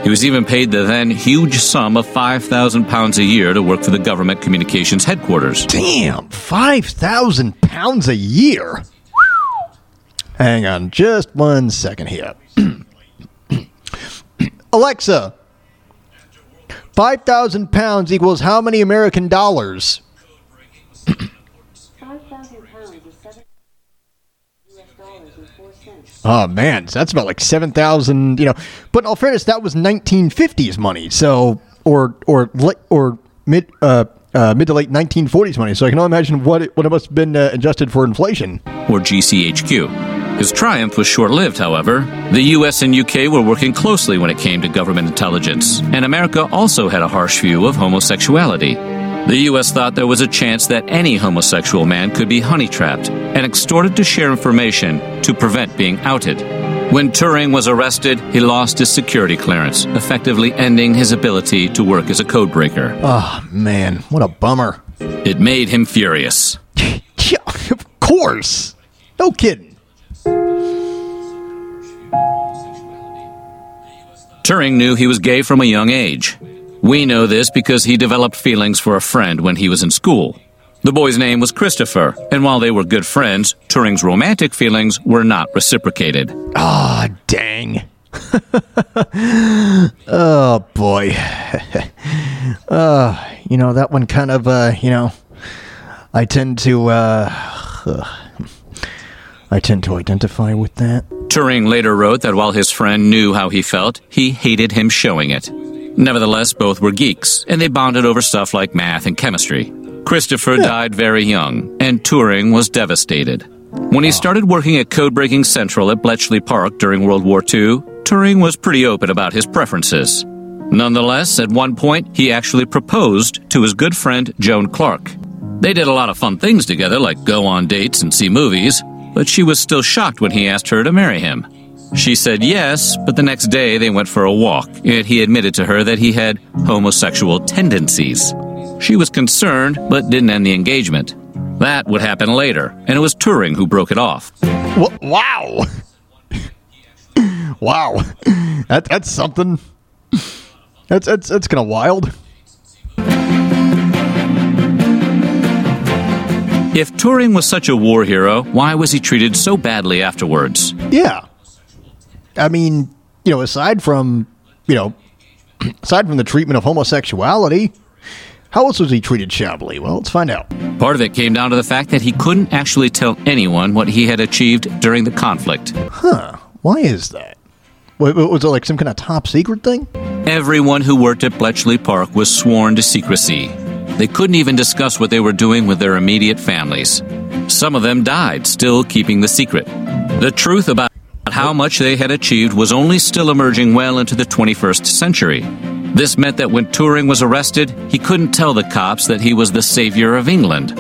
He was even paid the then huge sum of £5,000 a year to work for the government communications headquarters. Damn, 5,000 pounds a year? Hang on just one second here. (clears throat) Alexa, 5,000 pounds equals how many American dollars? (coughs) Oh man, so that's about like seven thousand. You know, but in all fairness, that was 1950s money. So, or or or mid uh, uh, mid to late 1940s money. So I can only imagine what it, what it must have been uh, adjusted for inflation. or GCHQ. His triumph was short lived, however. The US and UK were working closely when it came to government intelligence, and America also had a harsh view of homosexuality. The US thought there was a chance that any homosexual man could be honey trapped and extorted to share information to prevent being outed. When Turing was arrested, he lost his security clearance, effectively ending his ability to work as a codebreaker. Oh ah, man, what a bummer. It made him furious. (laughs) Yeah, of course. No kidding. Turing knew he was gay from a young age. We know this because he developed feelings for a friend when he was in school. The boy's name was Christopher, and while they were good friends, Turing's romantic feelings were not reciprocated. Ah, dang. (laughs) oh boy. uh, (laughs) you know that one kind of uh, you know, I tend to uh, (sighs) I tend to identify with that. Turing later wrote that while his friend knew how he felt, he hated him showing it. Nevertheless, both were geeks, and they bonded over stuff like math and chemistry. Christopher died very young, and Turing was devastated. When he started working at Codebreaking Central at Bletchley Park during World War II, Turing was pretty open about his preferences. Nonetheless, at one point, he actually proposed to his good friend Joan Clarke. They did a lot of fun things together, like go on dates and see movies, but she was still shocked when he asked her to marry him. She said yes, but the next day they went for a walk, and he admitted to her that he had homosexual tendencies. She was concerned, but didn't end the engagement. That would happen later, and it was Turing who broke it off. Wow. (laughs) wow. That that's something. That's that's that's kind of wild. If Turing was such a war hero, why was he treated so badly afterwards? Yeah. I mean, you know, aside from, you know, (clears throat) aside from the treatment of homosexuality, how else was he treated shabbily? Well, let's find out. Part of it came down to the fact that he couldn't actually tell anyone what he had achieved during the conflict. Huh. Why is that? Wa- wa- Was it like some kind of top secret thing? Everyone who worked at Bletchley Park was sworn to secrecy. They couldn't even discuss what they were doing with their immediate families. Some of them died, still keeping the secret. The truth about how much they had achieved was only still emerging well into the 21st century. This meant that when Turing was arrested, he couldn't tell the cops that he was the savior of England.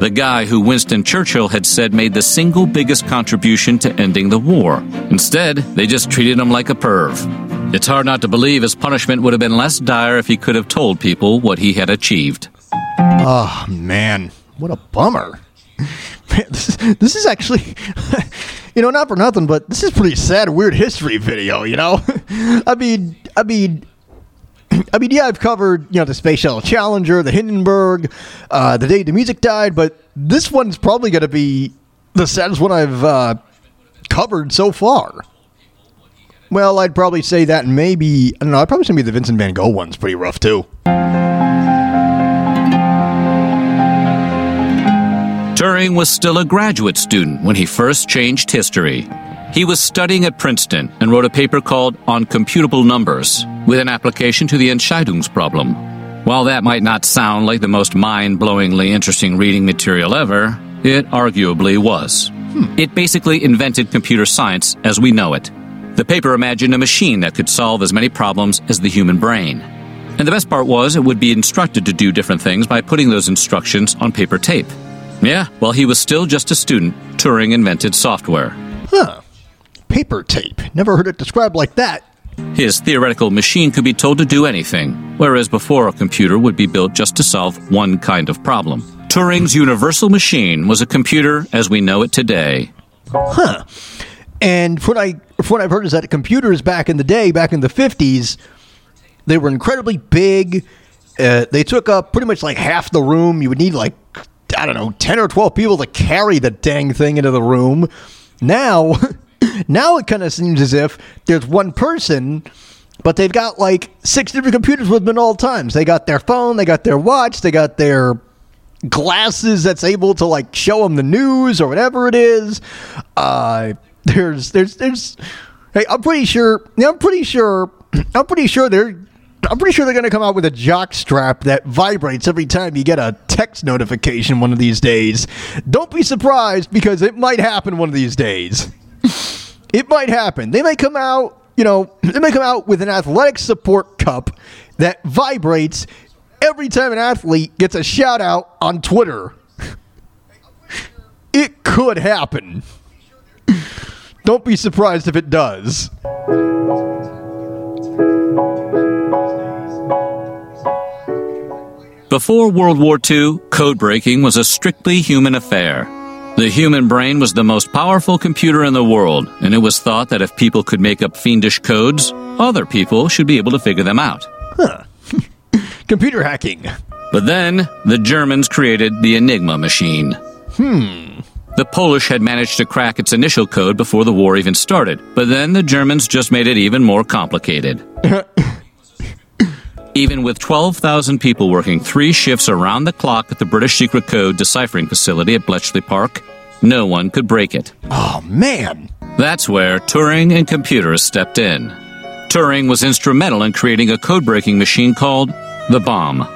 The guy who Winston Churchill had said made the single biggest contribution to ending the war. Instead, they just treated him like a perv. It's hard not to believe his punishment would have been less dire if he could have told people what he had achieved. Oh man, what a bummer. Man, this, this is actually, (laughs) you know, not for nothing, but this is pretty sad, weird history video. You know, (laughs) I mean, I mean, (clears throat) I mean, yeah, I've covered you know the Space Shuttle Challenger, the Hindenburg, uh, the day the music died, but this one's probably going to be the saddest one I've uh, covered so far. Well, I'd probably say that maybe I don't know. I'd probably say maybe the Vincent Van Gogh one's pretty rough too. Turing was still a graduate student when he first changed history. He was studying at Princeton and wrote a paper called On Computable Numbers with an application to the Entscheidungsproblem. While that might not sound like the most mind blowingly interesting reading material ever, it arguably was. Hmm. It basically invented computer science as we know it. The paper imagined a machine that could solve as many problems as the human brain. And the best part was it would be instructed to do different things by putting those instructions on paper tape. Yeah, while he was still just a student, Turing invented software. Huh. Paper tape. Never heard it described like that. His theoretical machine could be told to do anything, whereas before a computer would be built just to solve one kind of problem. Turing's universal machine was a computer as we know it today. Huh. And what I what I've heard is that computers back in the day, back in the fifties, they were incredibly big. Uh, they took up pretty much like half the room. You would need like I don't know, ten or twelve people to carry the dang thing into the room. Now, (laughs) now it kind of seems as if there's one person, but they've got like six different computers with them at all times. They got their phone, they got their watch, they got their glasses that's able to like show them the news or whatever it is. Uh, there's there's there's hey, I'm pretty sure. I'm pretty sure. (clears throat) I'm pretty sure they're. I'm pretty sure they're going to come out with a jock strap that vibrates every time you get a text notification one of these days. Don't be surprised because it might happen one of these days. it might happen. They may come out, you know, they may come out with an athletic support cup that vibrates every time an athlete gets a shout out on Twitter. it could happen. Don't be surprised if it does. Before World War II, code breaking was a strictly human affair. The human brain was the most powerful computer in the world, and it was thought that if people could make up fiendish codes, other people should be able to figure them out. Huh. (laughs) Computer hacking. But then, the Germans created the Enigma machine. Hmm. The Polish had managed to crack its initial code before the war even started, but then the Germans just made it even more complicated. (laughs) even with 12,000 people working three shifts around the clock at the British Secret Code deciphering facility at Bletchley Park, no one could break it. Oh, man. That's where Turing and computers stepped in. Turing was instrumental in creating a code breaking machine called the bombe.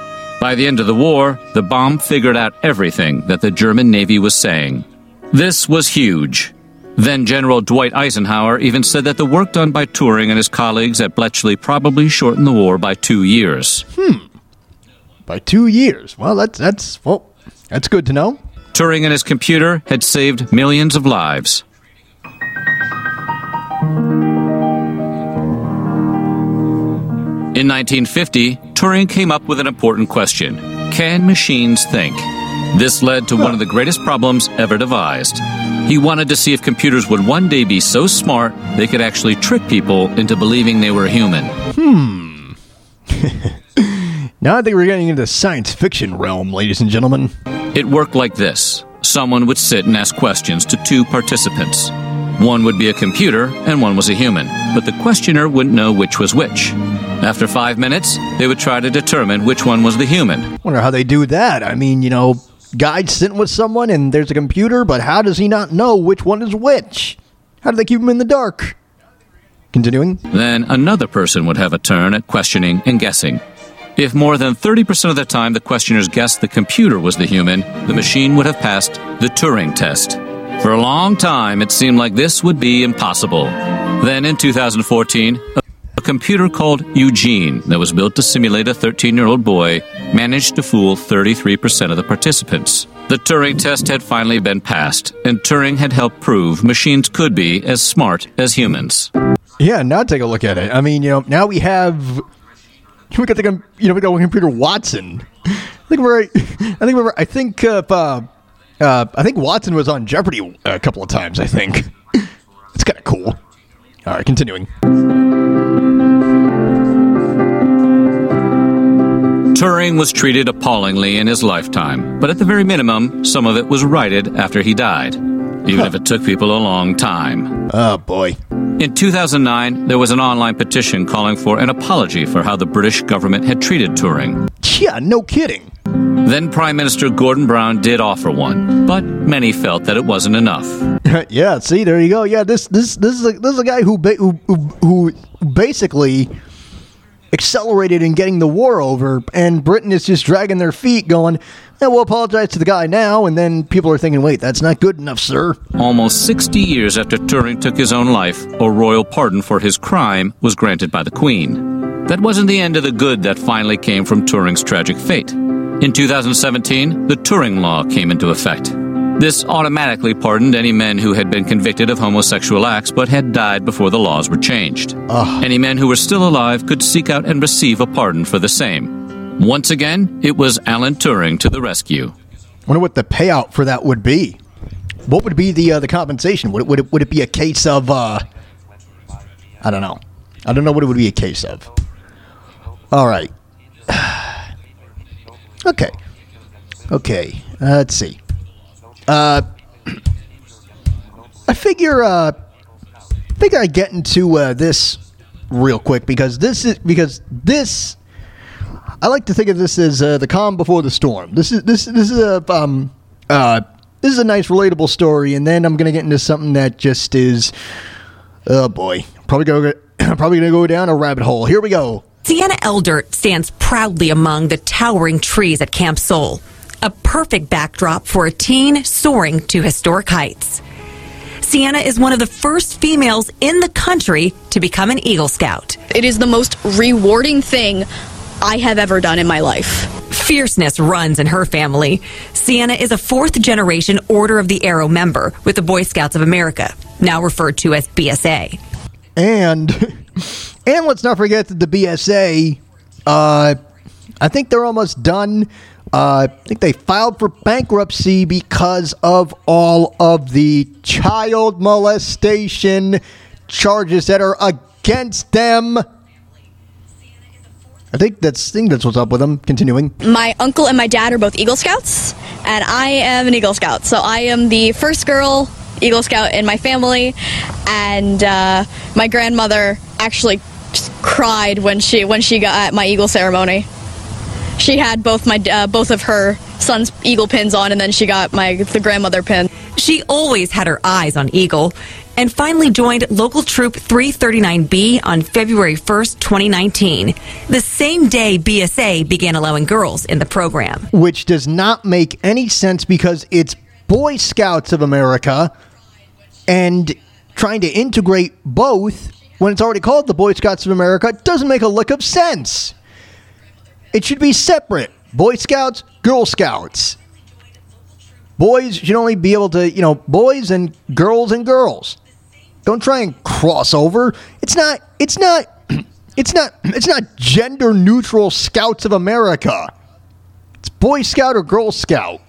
By the end of the war, the bombe figured out everything that the German Navy was saying. This was huge. Then General Dwight Eisenhower even said that the work done by Turing and his colleagues at Bletchley probably shortened the war by two years. Hmm. By two years. Well, that's that's well, that's good to know. Turing and his computer had saved millions of lives. In 1950, Turing came up with an important question Can machines think? This led to one of the greatest problems ever devised. He wanted to see if computers would one day be so smart they could actually trick people into believing they were human. Hmm. (laughs) now I think we're getting into the science fiction realm, ladies and gentlemen. It worked like this someone would sit and ask questions to two participants. One would be a computer and one was a human, but the questioner wouldn't know which was which. After five minutes, they would try to determine which one was the human. Wonder how they do that. I mean, you know, guy's sitting with someone and there's a computer, but how does he not know which one is which? How do they keep him in the dark? Continuing. Then another person would have a turn at questioning and guessing. If more than 30% of the time the questioners guessed the computer was the human, the machine would have passed the Turing test. For a long time, it seemed like this would be impossible. Then in 2014, a- a computer called Eugene that was built to simulate a 13 year old boy managed to fool 33% of the participants. The Turing test had finally been passed, and Turing had helped prove machines could be as smart as humans. Yeah, now take a look at it. I mean, you know, now we have we got the you know we got computer Watson. I think we're (laughs) I think we're I think uh, uh, uh, I think Watson was on Jeopardy a couple of times. I think (laughs) it's kind of cool. All right, continuing. Turing was treated appallingly in his lifetime, but at the very minimum, some of it was righted after he died, even if it took people a long time. Oh, boy. In 2009, there was an online petition calling for an apology for how the British government had treated Turing. Yeah, no kidding. Then Prime Minister Gordon Brown did offer one, but many felt that it wasn't enough. (laughs) yeah, see, there you go. Yeah, this this this is a, this is a guy who ba- who, who basically accelerated in getting the war over, and Britain is just dragging their feet, going, "Yeah, we'll apologize to the guy now," and then people are thinking, "Wait, that's not good enough, sir." Almost 60 years after Turing took his own life, a royal pardon for his crime was granted by the Queen. That wasn't the end of the good that finally came from Turing's tragic fate. In 2017, the Turing Law came into effect. This automatically pardoned any men who had been convicted of homosexual acts but had died before the laws were changed. Any men who were still alive could seek out and receive a pardon for the same. Once again, it was Alan Turing to the rescue. I wonder what the payout for that would be. What would be the uh, the compensation? Would it, would it would it be a case of uh, I don't know. I don't know what it would be a case of. All right. (sighs) okay. Okay. Uh, let's see. Uh, I figure. Uh, I figure I get into uh, this real quick because this is because this. I like to think of this as uh, the calm before the storm. This is this this is a um uh this is a nice relatable story, and then I'm gonna get into something that just is. Oh boy, probably go (coughs) probably gonna go down a rabbit hole. Here we go. Sienna Eldert stands proudly among the towering trees at Camp Soul, a perfect backdrop for a teen soaring to historic heights. Sienna is one of the first females in the country to become an Eagle Scout. It is the most rewarding thing I have ever done in my life. Fierceness runs in her family. Sienna is a fourth generation Order of the Arrow member with the Boy Scouts of America, now referred to as BSA. And (laughs) and let's not forget that the BSA, uh, I think they're almost done. Uh, I think they filed for bankruptcy because of all of the child molestation charges that are against them. I think that's I think that's what's up with them. Continuing. My uncle and my dad are both Eagle Scouts, and I am an Eagle Scout. So I am the first girl Eagle Scout in my family, and uh, my grandmother actually cried when she when she got at my Eagle ceremony. She had both my uh, both of her son's Eagle pins on, and then she got my the grandmother pin. She always had her eyes on Eagle and finally joined local troop 339B on February 1st, 2019, the same day BSA began allowing girls in the program. which does not make any sense because it's Boy Scouts of America and trying to integrate both when it's already called the Boy Scouts of America it doesn't make a lick of sense. It should be separate. Boy Scouts, Girl Scouts. Boys should only be able to, you know, boys and girls and girls. Don't try and cross over. It's not it's not (clears throat) it's not (clears throat) it's not gender neutral Scouts of America. It's Boy Scout or Girl Scout.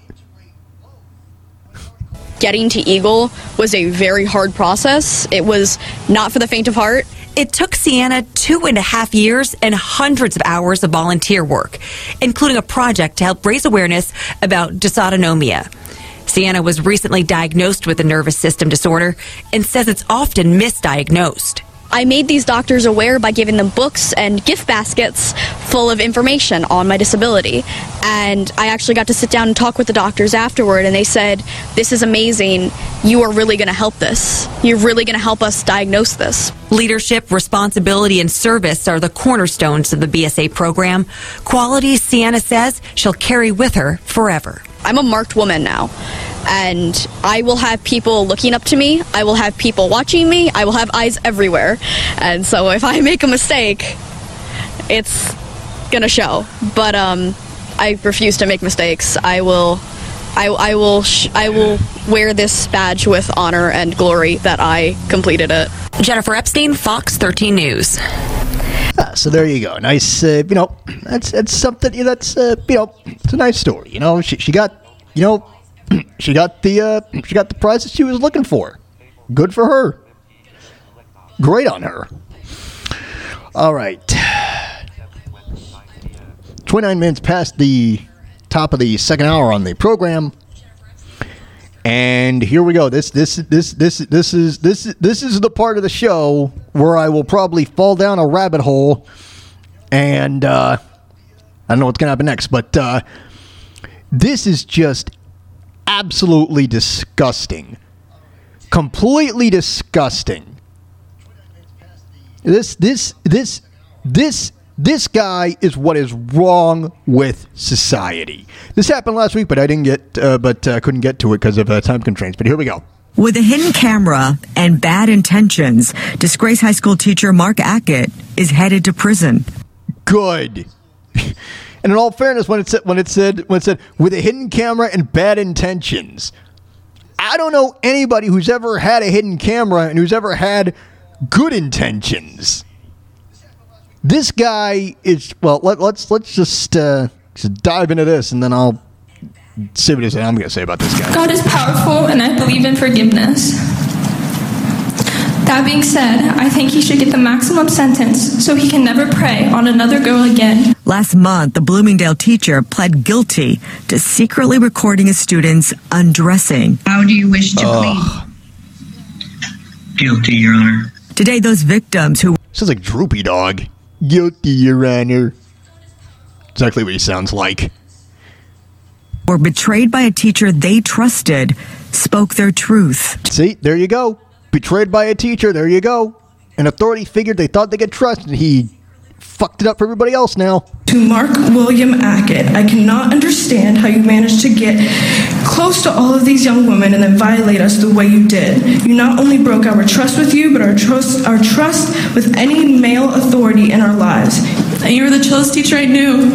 Getting to Eagle was a very hard process. It was not for the faint of heart. It took Sienna two and a half years and hundreds of hours of volunteer work, including a project to help raise awareness about dysautonomia. Sienna was recently diagnosed with a nervous system disorder and says it's often misdiagnosed. I made these doctors aware by giving them books and gift baskets full of information on my disability. And I actually got to sit down and talk with the doctors afterward, and they said, This is amazing. You are really going to help this. You're really going to help us diagnose this. Leadership, responsibility, and service are the cornerstones of the BSA program. Qualities Sienna says she'll carry with her forever. I'm a marked woman now. And I will have people looking up to me. I will have people watching me. I will have eyes everywhere. And so if I (laughs) make a mistake, it's gonna show. But um, I refuse to make mistakes. I will, I, I will, sh- I will wear this badge with honor and glory that I completed it. Jennifer Epstein, Fox 13 News. Ah, so there you go. Nice, uh, you know, that's that's something. yeah, That's uh, you know, it's a nice story. You know, she she got, you know, (clears throat) she got the uh, she got the prize that she was looking for. Good for her. Great on her. All right. 29 minutes past the top of the second hour on the program. And here we go. This this this this this is this this is the part of the show where I will probably fall down a rabbit hole, and uh, I don't know what's gonna happen next. But uh, this is just absolutely disgusting, completely disgusting. This this this this this guy is what is wrong with society. This happened last week, but I didn't get, uh, but uh, couldn't get to it because of uh, time constraints. But here we go. With a hidden camera and bad intentions, disgraced high school teacher Mark Ackett is headed to prison. Good. (laughs) and in all fairness, when it said when it said when it said with a hidden camera and bad intentions, I don't know anybody who's ever had a hidden camera and who's ever had good intentions. This guy is well. Let, let's let's just uh, just dive into this, and then I'll see what I'm going to say about this guy. God is powerful, and I believe in forgiveness. That being said, I think he should get the maximum sentence so he can never prey on another girl again. Last month, the Bloomingdale teacher pled guilty to secretly recording his students undressing. How do you wish to plead? Guilty, Your Honor. Today, those victims who sounds like Droopy Dog. Guilty, Your Honor. Exactly what he sounds like. were betrayed by a teacher they trusted spoke their truth. See, there you go. Betrayed by a teacher. There you go. An authority figure they thought they could trust, and he fucked it up for everybody else now. To Mark William Ackett, I cannot understand how you managed to get close to all of these young women and then violate us the way you did. You not only broke our trust with you, but our trust, our trust with any male authority in our lives. You were the chillest teacher I knew.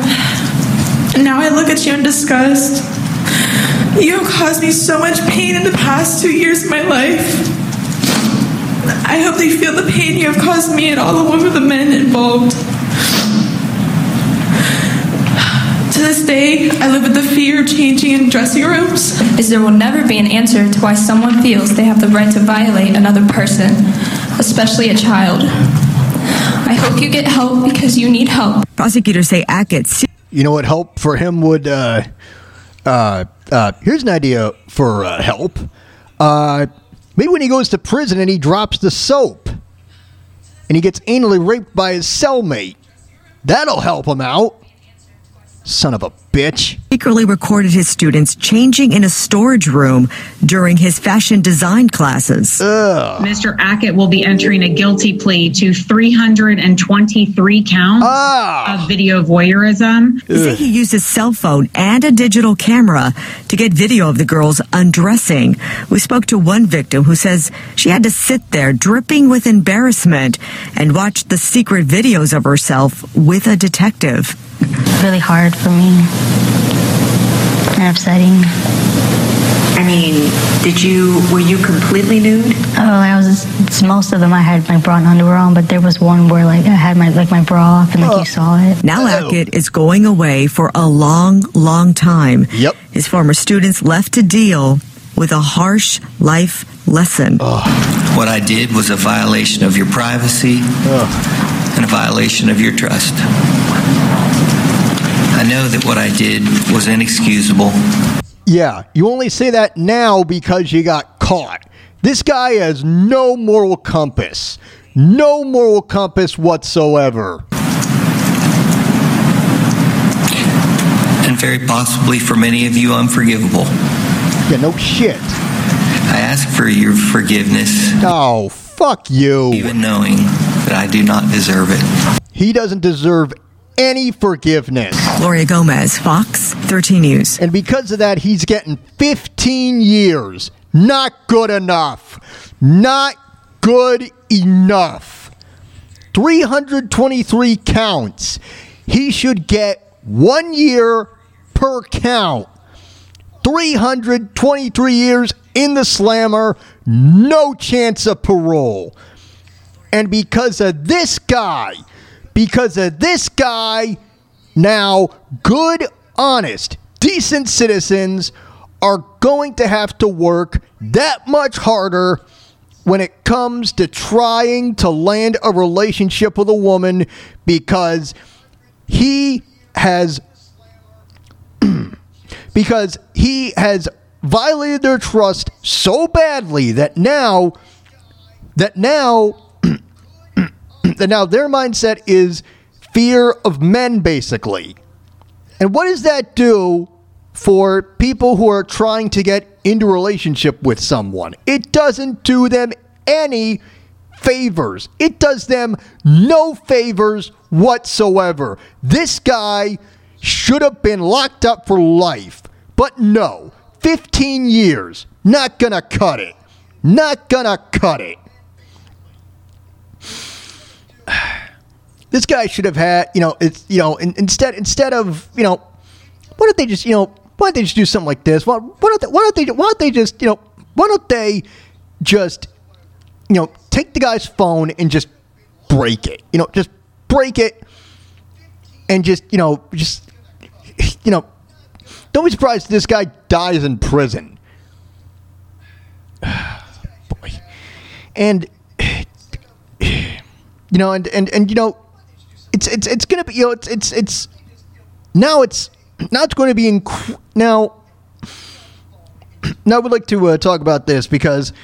And now I look at you in disgust. You have caused me so much pain in the past two years of my life. I hope they feel the pain you have caused me and all of the men involved. To this day, I live with the fear of changing in dressing rooms. is there will never be an answer to why someone feels they have the right to violate another person, especially a child. I hope you get help because you need help. Prosecutors say Ackett You know what help for him would? Uh, uh, uh, here's an idea for uh, help. Maybe when he goes to prison and he drops the soap, and he gets anally raped by his cellmate, that'll help him out. Son of a bitch. secretly recorded his students changing in a storage room during his fashion design classes. Ugh. Mr. Ackett will be entering a guilty plea to 323 counts ah. of video voyeurism. They say he used his cell phone and a digital camera to get video of the girls undressing. We spoke to one victim who says she had to sit there dripping with embarrassment and watch the secret videos of herself with a detective. Really hard for me and upsetting. I mean, did you were you completely nude? Oh, I was it's- most of them I had my bra and underwear on, but there was one where like I had my like my bra off and like you oh. saw it. Now oh. Ackett is going away for a long, long time. Yep. His former students left to deal with a harsh life lesson. What I did was a violation of your privacy and a violation of your trust. Know that what I did was inexcusable. Yeah, you only say that now because you got caught. This guy has no moral compass, no moral compass whatsoever. And very possibly for many of you, unforgivable. Yeah, no shit. I ask for your forgiveness. Oh, fuck you. Even knowing that I do not deserve it. He doesn't deserve any forgiveness. Gloria Gomez, Fox 13 News. And because of that, he's getting 15 years. Not good enough. Not good enough. 323 counts. He should get one year per count. 323 years in the slammer, no chance of parole. And because of this guy, because of this guy, now good, honest, decent citizens are going to have to work that much harder when it comes to trying to land a relationship with a woman because he has (clears throat) because he has violated their trust so badly that now that now now their mindset is fear of men basically. And what does that do for people who are trying to get into a relationship with someone? It doesn't do them any favors. It does them no favors whatsoever. This guy should have been locked up for life. But no, 15 years. Not gonna cut it. Not gonna cut it. This guy should have had, you know, it's you know, in, instead instead of, you know, why don't they just, you know, why don't they just do something like this? Why, why don't they, why don't they why don't they just, you know, why don't they just you know, take the guy's phone and just break it. You know, just break it and just, you know, just, you know, don't be surprised if this guy dies in prison. (sighs) Boy. And, know, and, and, and, you know, it's, it's, it's to be, you know, it's, it's, it's, now it's, now it's going to be, inc- now, now I would like to uh, talk about this because,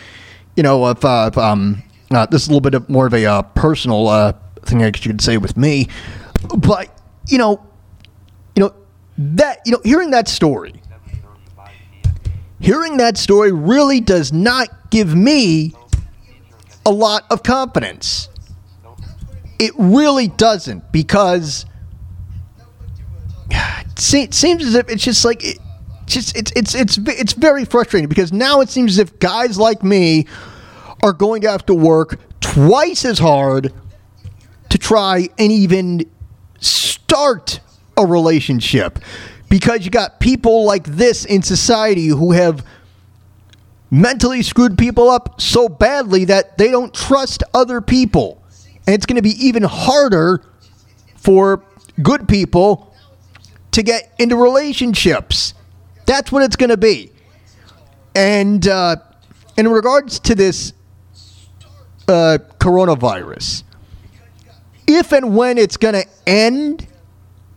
you know, if, uh, if, um, uh, this is a little bit of more of a uh, personal uh, thing I guess you could say with me, but you know, you know that you know, hearing that story, hearing that story really does not give me a lot of confidence. It really doesn't because it seems as if it's just like it, just it's it's it's it's very frustrating because now it seems as if guys like me are going to have to work twice as hard to try and even start a relationship because you got people like this in society who have mentally screwed people up so badly that they don't trust other people. And it's going to be even harder for good people to get into relationships. That's what it's going to be. And uh, in regards to this uh, coronavirus, if and when it's going to end,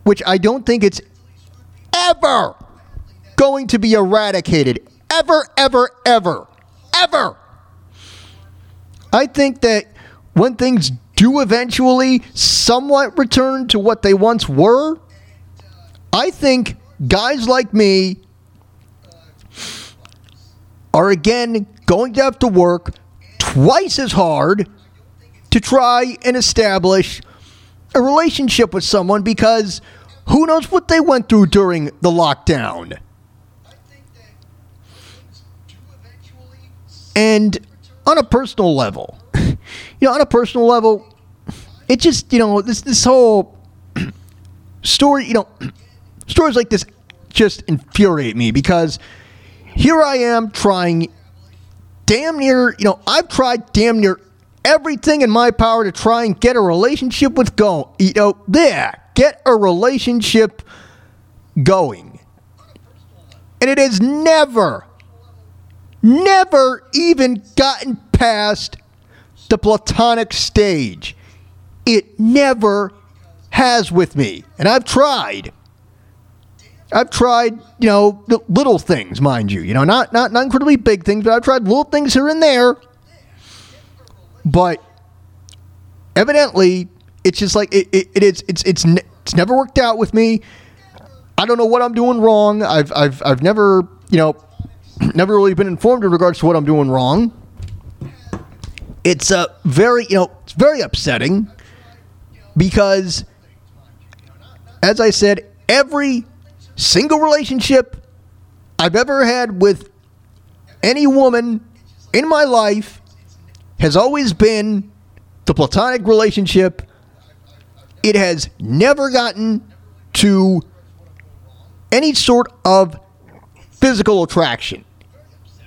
which I don't think it's ever going to be eradicated, ever, ever, ever, ever. I think that when things do eventually somewhat return to what they once were, I think guys like me are again going to have to work twice as hard to try and establish a relationship with someone because who knows what they went through during the lockdown. And on a personal level, you know, on a personal level, it just, you know, this this whole (clears throat) story, you know, (clears throat) stories like this just infuriate me because here I am trying damn near, you know, I've tried damn near everything in my power to try and get a relationship with go, you know, there, get a relationship going. And it has never, never even gotten past the platonic stage. It never has with me. And I've tried. I've tried, you know, little things, mind you. You know, not not not incredibly big things, but I've tried little things here and there. But evidently, it's just like it, it, it is. It's it's it's never worked out with me. I don't know what I'm doing wrong. I've I've I've never you know (clears throat) never really been informed in regards to what I'm doing wrong. It's uh, very you know it's very upsetting because, as I said, every single relationship I've ever had with any woman in my life has always been the platonic relationship. It has never gotten to any sort of physical attraction.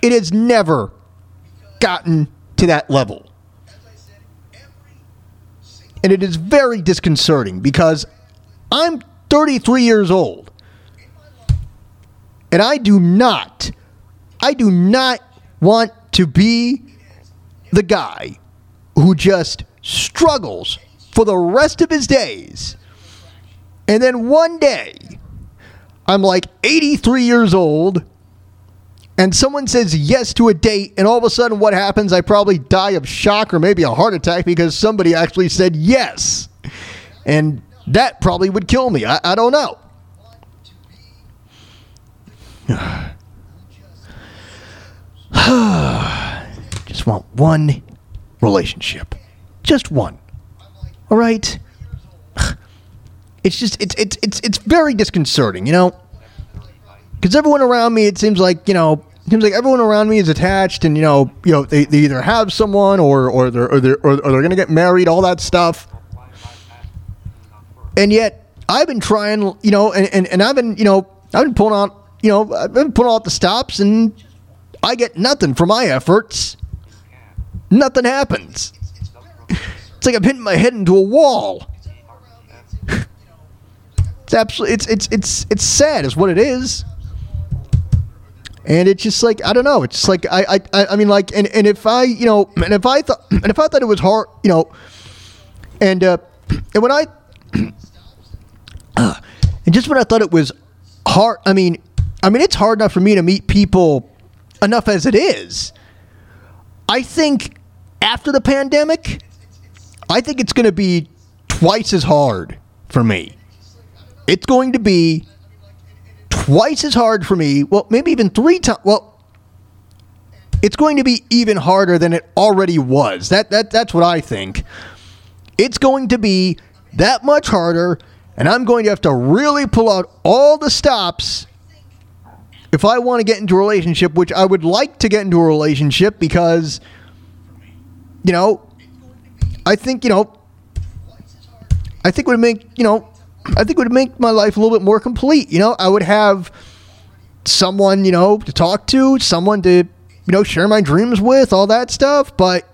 It has never gotten to that level. And it is very disconcerting because I'm 33 years old. And I do not, I do not want to be the guy who just struggles for the rest of his days. And then one day, I'm like 83 years old, and someone says yes to a date, and all of a sudden, what happens? I probably die of shock or maybe a heart attack because somebody actually said yes. And that probably would kill me. I, I don't know. (sighs) Just want one relationship. Just one. All right? (sighs) It's just it's it's it's it's very disconcerting, you know? Cuz everyone around me it seems like, you know, seems like everyone around me is attached and you know, you know, they, they either have someone or or they're or they're or, or they're going to get married, all that stuff. And yet I've been trying, you know, and, and, and I've been, you know, I've been pulling out, you know, I've been pulling out the stops and I get nothing for my efforts. Nothing happens. It's like I'm hitting my head into a wall. (laughs) It's absolutely it's it's it's it's sad is what it is. And it's just like I don't know. It's just like I I I mean like and, and if I you know and if I thought and if I thought it was hard you know and uh and when I (clears throat) uh, and just when I thought it was hard I mean I mean it's hard enough for me to meet people enough as it is. I think after the pandemic, I think it's going to be twice as hard for me. It's going to be twice as hard for me. Well, maybe even three times. Well, it's going to be even harder than it already was. That that that's what I think. It's going to be that much harder, and I'm going to have to really pull out all the stops if I want to get into a relationship, which I would like to get into a relationship because, you know, I think, you know, I think would make, you know, I think it would make my life a little bit more complete. You know, I would have someone, you know, to talk to, someone to, you know, share my dreams with, all that stuff. But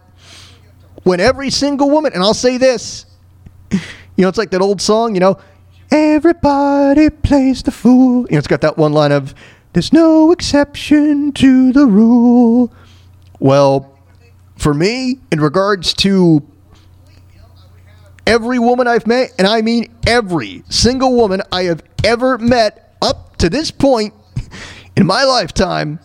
when every single woman, and I'll say this, you know, it's like that old song, you know, everybody plays the fool. You know, it's got that one line of, there's no exception to the rule. Well, for me, in regards to every woman I've met, and I mean every single woman I have ever met up to this point in my lifetime,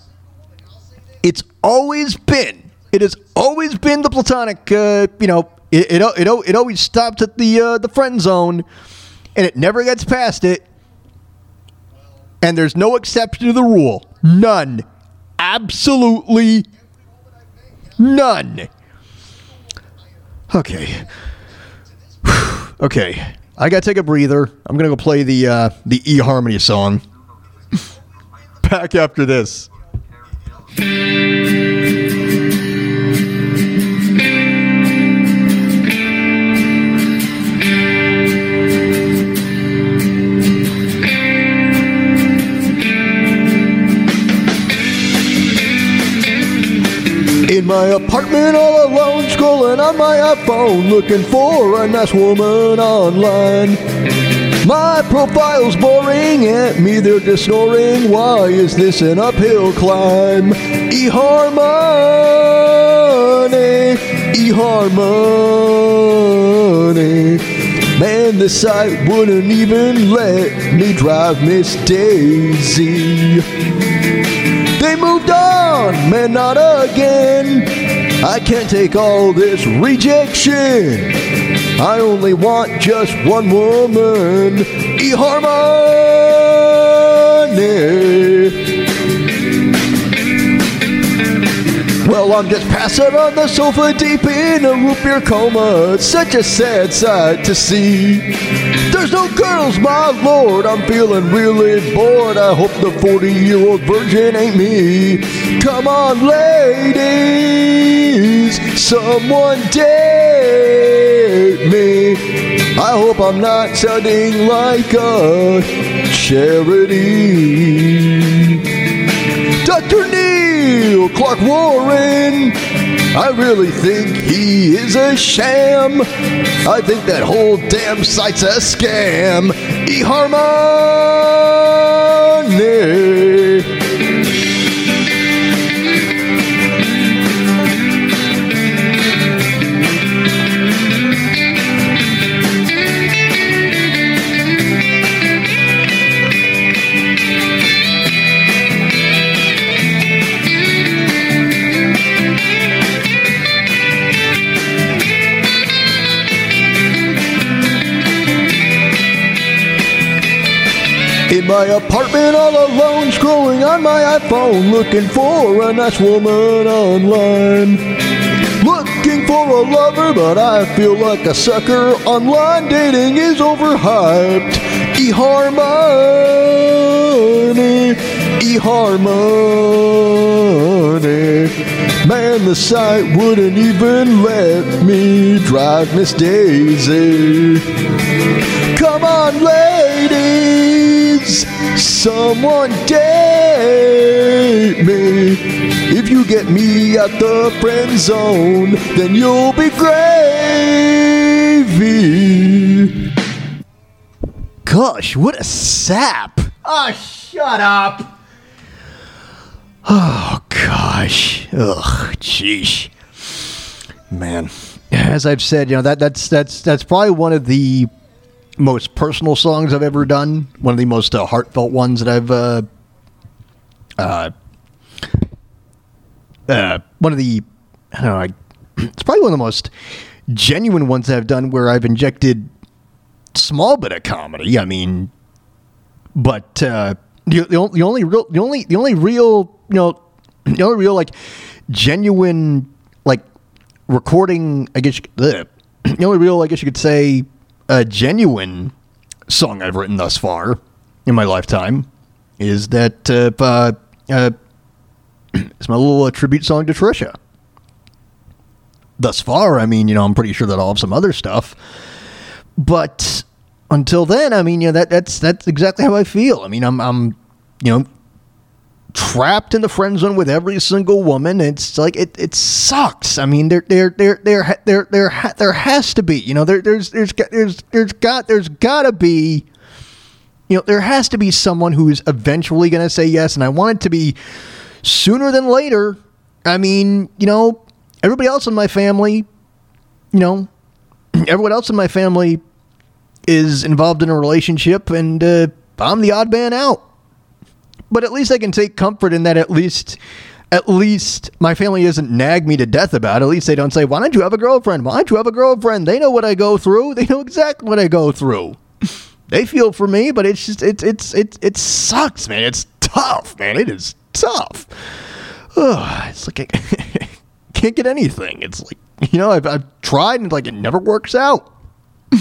it's always been, it has always been the platonic, uh, you know, it, it, it, it always stopped at the, uh, the friend zone, and it never gets past it. And there's no exception to the rule. None. Absolutely none. Okay. Okay. I gotta take a breather. I'm gonna go play the uh, the eHarmony song. (laughs) Back after this. My apartment all alone, scrolling on my iPhone, looking for a nice woman online. My profile's boring at me, they're just snoring. Why is this an uphill climb? eHarmony, eHarmony. Man, this site wouldn't even let me drive Miss Daisy. They moved on, man, not again. I can't take all this rejection. I only want just one woman. eHarmony. Well, I'm just passing on the sofa deep in a root beer coma. It's such a sad sight to see. There's no girls, my lord. I'm feeling really bored. I hope the 40 year old virgin ain't me. Come on, ladies. Someone date me. I hope I'm not sounding like a charity. Dr. Neil Clark Warren. I really think he is a sham. I think that whole damn site's a scam. eHarmony. My apartment all alone, scrolling on my iPhone, looking for a nice woman online. Looking for a lover, but I feel like a sucker. Online dating is overhyped. eHarmony, eHarmony. Man, the site wouldn't even let me drive Miss Daisy. Come on, ladies, someone date me. If you get me out the friend zone, then you'll be gravy. Gosh, what a sap! Oh, shut up! Oh gosh, ugh, jeez, man. As I've said, you know that that's that's that's probably one of the most personal songs I've ever done. One of the most uh, heartfelt ones that I've uh, uh, uh, one of the I don't know. I, it's probably one of the most genuine ones I've done where I've injected small bit of comedy. I mean, but uh, the, the, the only real the only the only real you know the only real like genuine like recording I guess ugh. the only real I guess you could say a genuine song I've written thus far in my lifetime is that uh, uh, uh, (clears throat) it's my little uh, tribute song to Trisha. Thus far, I mean, you know, I'm pretty sure that I'll have some other stuff, but until then, I mean, you know, that that's that's exactly how I feel. I mean, I'm I'm you know trapped in the friend zone with every single woman. It's like it it sucks. I mean, there there there there there there there has to be, you know, there there's there's there's there's got there's got to be you know, there has to be someone who's eventually going to say yes, and I want it to be sooner than later. I mean, you know, everybody else in my family, you know, (clears throat) everyone else in my family is involved in a relationship, and uh, I'm the odd man out. But at least I can take comfort in that. At least, at least my family doesn't nag me to death about. it. At least they don't say, "Why don't you have a girlfriend? Why don't you have a girlfriend?" They know what I go through. They know exactly what I go through. They feel for me, but it's just it's it's it it sucks, man. It's tough, man. It is tough. Ugh, it's like I (laughs) can't get anything. It's like you know I've I've tried and like it never works out. (laughs)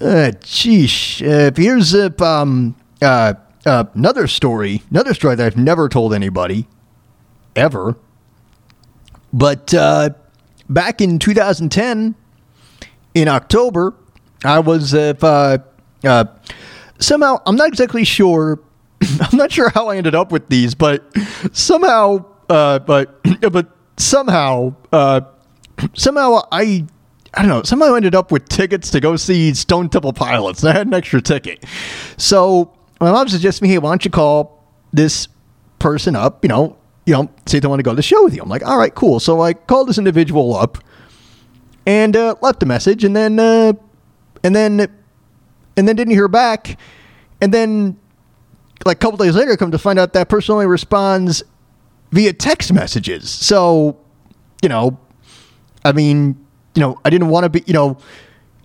Uh, geesh. Uh, here's uh, um uh, uh another story, another story that I've never told anybody ever. But uh, back in 2010, in October, I was uh, uh, uh, somehow I'm not exactly sure. (laughs) I'm not sure how I ended up with these, but somehow, uh, but (clears throat) but somehow, (clears throat) somehow I. I don't know. Somehow I ended up with tickets to go see Stone Temple Pilots. I had an extra ticket. So my mom suggested me, hey, why don't you call this person up, you know, you know, say they want to go to the show with you. I'm like, all right, cool. So I called this individual up and uh, left a message, and then uh, and then and then didn't hear back, and then like a couple days later, come to find out that person only responds via text messages. So you know, I mean, you know, I didn't want to be, you know,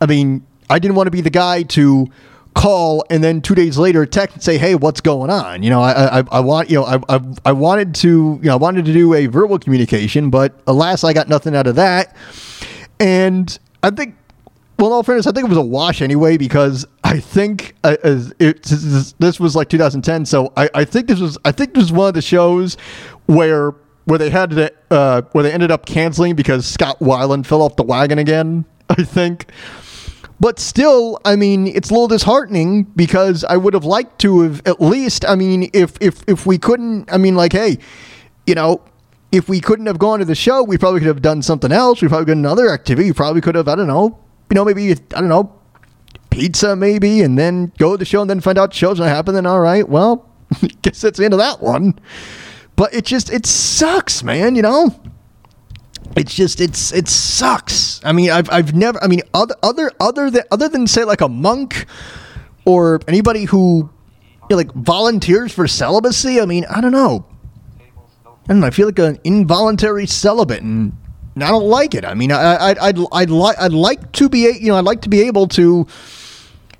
I mean, I didn't want to be the guy to call and then two days later text and say, "Hey, what's going on?" You know, I I, I want you know I, I I wanted to you know I wanted to do a verbal communication, but alas, I got nothing out of that. And I think, well, in all fairness, I think it was a wash anyway because I think uh, it, this, this was like 2010, so I, I think this was I think this was one of the shows where where they had to uh, where they ended up canceling because Scott Weiland fell off the wagon again. (laughs) I think. But still, I mean, it's a little disheartening because I would have liked to have at least, I mean, if if if we couldn't, I mean, like, hey, you know, if we couldn't have gone to the show, we probably could have done something else. We probably could another activity. We probably could have, I don't know, you know, maybe I don't know, pizza maybe, and then go to the show and then find out show's not happening. Then all right, well, (laughs) guess that's the end of that one. But it just it sucks, man. You know it's just it's it sucks. I mean, I've I've never. I mean, other other other than other than say like a monk or anybody who you know, like volunteers for celibacy. I mean, I don't know. I don't know. I feel like an involuntary celibate, and I don't like it. I mean, I I I'd I'd like I'd like to be you know I'd like to be able to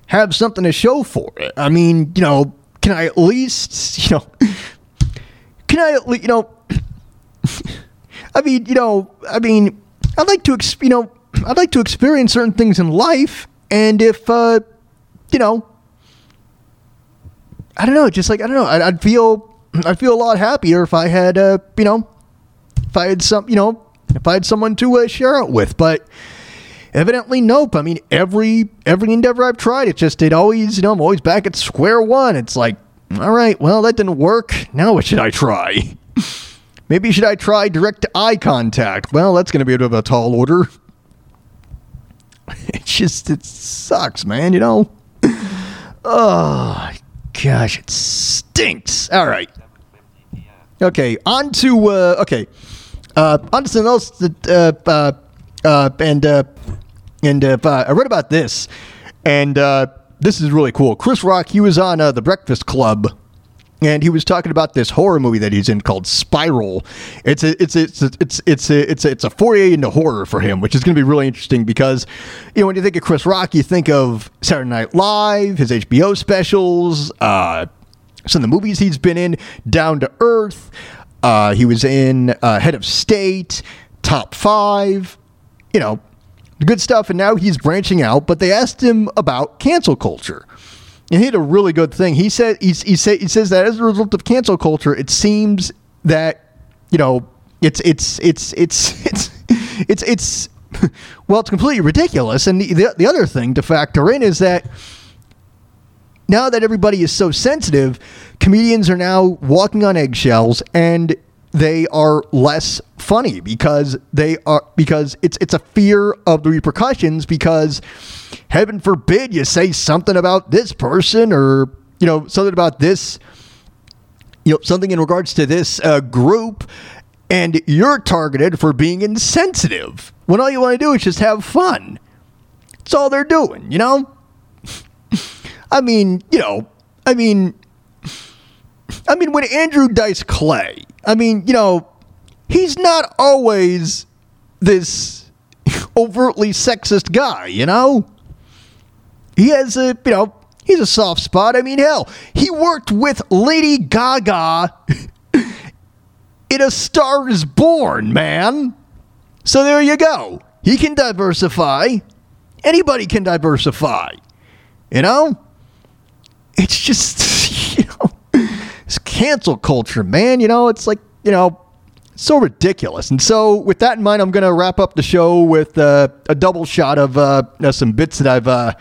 have something to show for it. I mean, you know, can I at least (laughs) you know can I you know. I mean, you know, I mean, I'd like to, ex- you know, I'd like to experience certain things in life, and if, uh, you know, I don't know, just like I don't know, I'd, I'd feel, I'd feel a lot happier if I had, uh, you know, if I had some, you know, if I had someone to uh, share it with, but evidently, nope. I mean, every every endeavor I've tried, it just it always, you know, I'm always back at square one. It's like, all right, well, that didn't work. Now what should I try? (laughs) Maybe should I try direct eye contact? Well, that's going to be a bit of a tall order. (laughs) It just it sucks, man. You know. (sighs) Oh gosh, it stinks. All right. Okay, on to uh, okay, uh, on to something else that uh, uh, uh, and uh, and uh, I read about this, and uh, this is really cool. Chris Rock, he was on uh, the Breakfast Club and he was talking about this horror movie that he's in called Spiral. It's a it's a, it's a, it's it's a, it's a, it's a foray into horror for him, which is going to be really interesting because you know when you think of Chris Rock, you think of Saturday Night Live, his HBO specials, uh, some of the movies he's been in, Down to Earth. Uh, he was in uh, Head of State, Top Five. You know, good stuff. And now he's branching out. But they asked him about cancel culture. And he had a really good thing. He said he, he, say, he says that as a result of cancel culture, it seems that you know it's it's it's it's (laughs) it's it's it's (laughs) well, it's completely ridiculous. And the, the the other thing to factor in is that now that everybody is so sensitive, comedians are now walking on eggshells and they are less funny because they are because it's it's a fear of the repercussions because heaven forbid you say something about this person or you know something about this you know something in regards to this uh, group and you're targeted for being insensitive when all you want to do is just have fun. That's all they're doing you know? (laughs) I mean you know i mean I mean, when Andrew Dice Clay, I mean, you know, he's not always this (laughs) overtly sexist guy, you know? He has a, you know, he's a soft spot. I mean, hell, he worked with Lady Gaga (laughs) in A Star is Born, man. So there you go. He can diversify. Anybody can diversify. You know? It's just, (laughs) you know, cancel culture, man. You know, it's like, you know, so ridiculous. And so, with that in mind, I'm going to wrap up the show with uh, a double shot of uh, some bits that I've uh,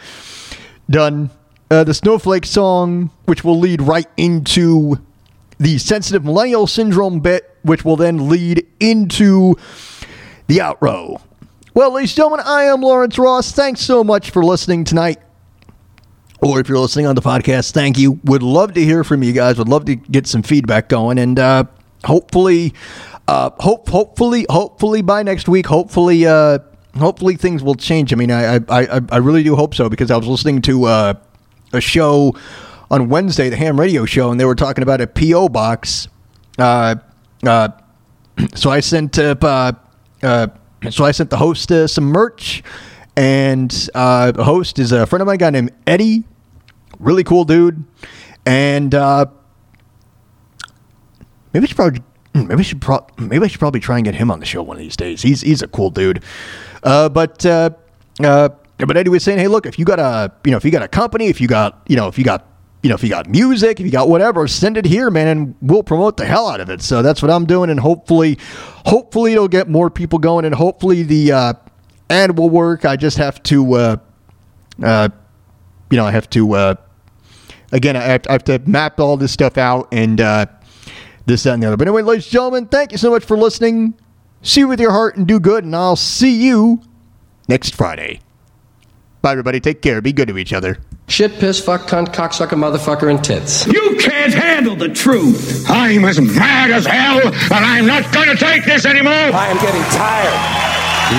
done. Uh, the Snowflake song, which will lead right into the sensitive millennial syndrome bit, which will then lead into the outro. Well, ladies and gentlemen, I am Lawrence Ross. Thanks so much for listening tonight. Or if you're listening on the podcast, thank you. Would love to hear from you guys. Would love to get some feedback going, and uh, hopefully, uh, hope hopefully hopefully by next week, hopefully uh, hopefully things will change. I mean, I I, I, I really do hope so because I was listening to uh, a show on Wednesday, the Ham Radio Show, and they were talking about a PO box. Uh, uh, (clears throat) so I sent uh, uh, so I sent the host uh, some merch, and uh, the host is a friend of mine, a guy named Eddie, really cool dude, and uh, maybe I should probably maybe I should pro- maybe I should probably try and get him on the show one of these days. He's he's a cool dude, uh, but uh, uh, but Eddie was saying, hey, look, if you got a you know if you got a company, if you got you know if you got you know if you got music, if you got whatever, send it here, man, and we'll promote the hell out of it. So that's what I'm doing, and hopefully, hopefully it'll get more people going, and hopefully the uh, ad will work. I just have to, uh, uh, you know, I have to. Uh, again, I have, I have to map all this stuff out and uh, this, that, and the other. But anyway, ladies and gentlemen, thank you so much for listening. See you with your heart and do good, and I'll see you next Friday. Bye, everybody. Take care. Be good to each other. Shit, piss, fuck, cunt, cocksucker, motherfucker, and tits. You can't handle the truth. I'm as mad as hell, and I'm not going to take this anymore. I am getting tired,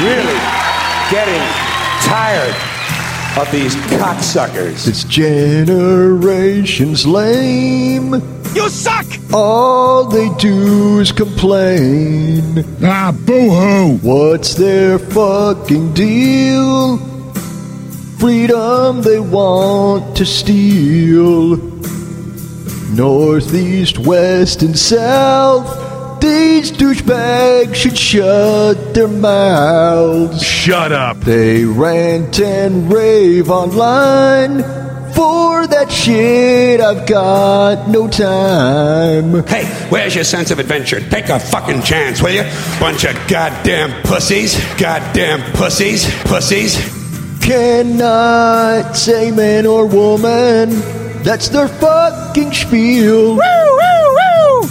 really getting tired of these cocksuckers. It's generations lame. You suck! All they do is complain. Ah, boo hoo. What's their fucking deal? Freedom they want to steal. Northeast, west, and south. These douchebags should shut their mouths. Shut up. They rant and rave online. For that shit, I've got no time. Hey, where's your sense of adventure? Take a fucking chance, will you? Bunch of goddamn pussies. Goddamn pussies. Pussies. Cannot say man or woman. That's their fucking spiel.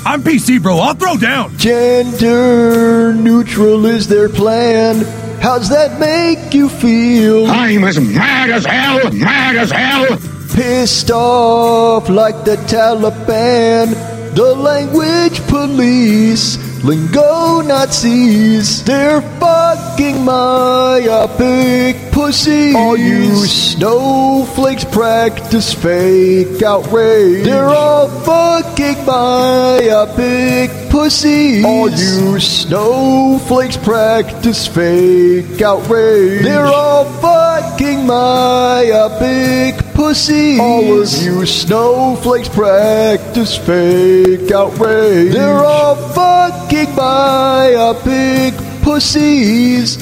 I'm PC, bro. I'll throw down. Gender neutral is their plan. How's that make you feel? I'm as mad as hell, mad as hell. Pissed off like the Taliban, the language police, lingo Nazis. They're fucking myopic pussies. All you snowflakes practice fake outrage. They're all fucking myopic pussies. All you snowflakes practice fake outrage. They're all fucking myopic pussies. All of you snowflakes practice fake outrage. They're all fucking myopic pussies.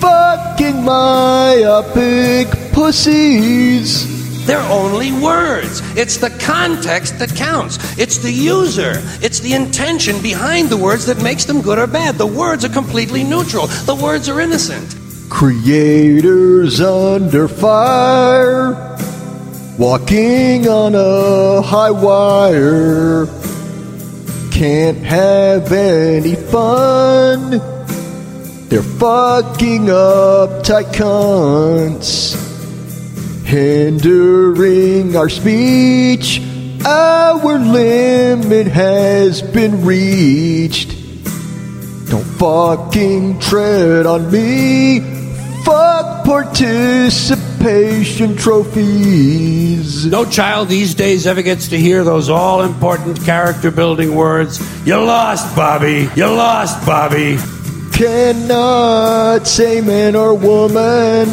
Fucking myopic pussies. They're only words. It's the context that counts. It's the user. It's the intention behind the words that makes them good or bad. The words are completely neutral. The words are innocent. Creators under fire, walking on a high wire. Can't have any fun. They're fucking up tight cunts, hindering our speech. Our limit has been reached. Don't fucking tread on me. Fuck participation trophies. No child these days ever gets to hear those all important character building words. You lost, Bobby. You lost, Bobby. Cannot say man or woman.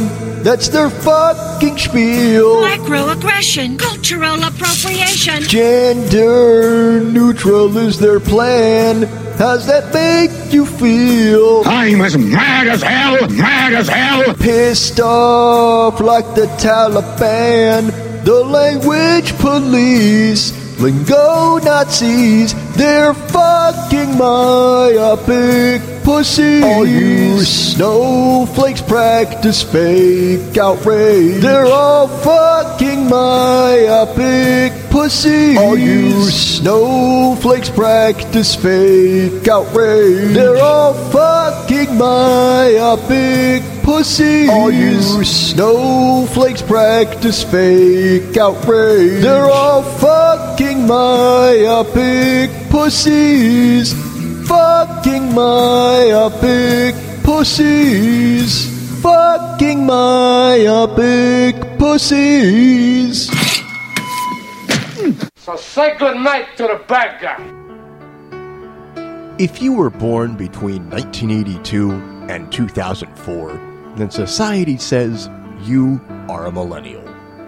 That's their fucking spiel. Microaggression, cultural appropriation. Gender neutral is their plan. How's that make you feel? I'm as mad as hell, mad as hell. Pissed off like the Taliban, the language police, lingo Nazis. They're fucking myopic pussies. All you snowflakes practice fake outrage. They're all fucking myopic pussies. All you snowflakes practice fake outrage. They're all fucking myopic pussies. All you snowflakes practice fake outrage. They're all fucking myopic pussies. Fucking my myopic pussies. Fucking my myopic pussies. So say good night to the bad guy. If you were born between 1982 and 2004, then society says you are a millennial.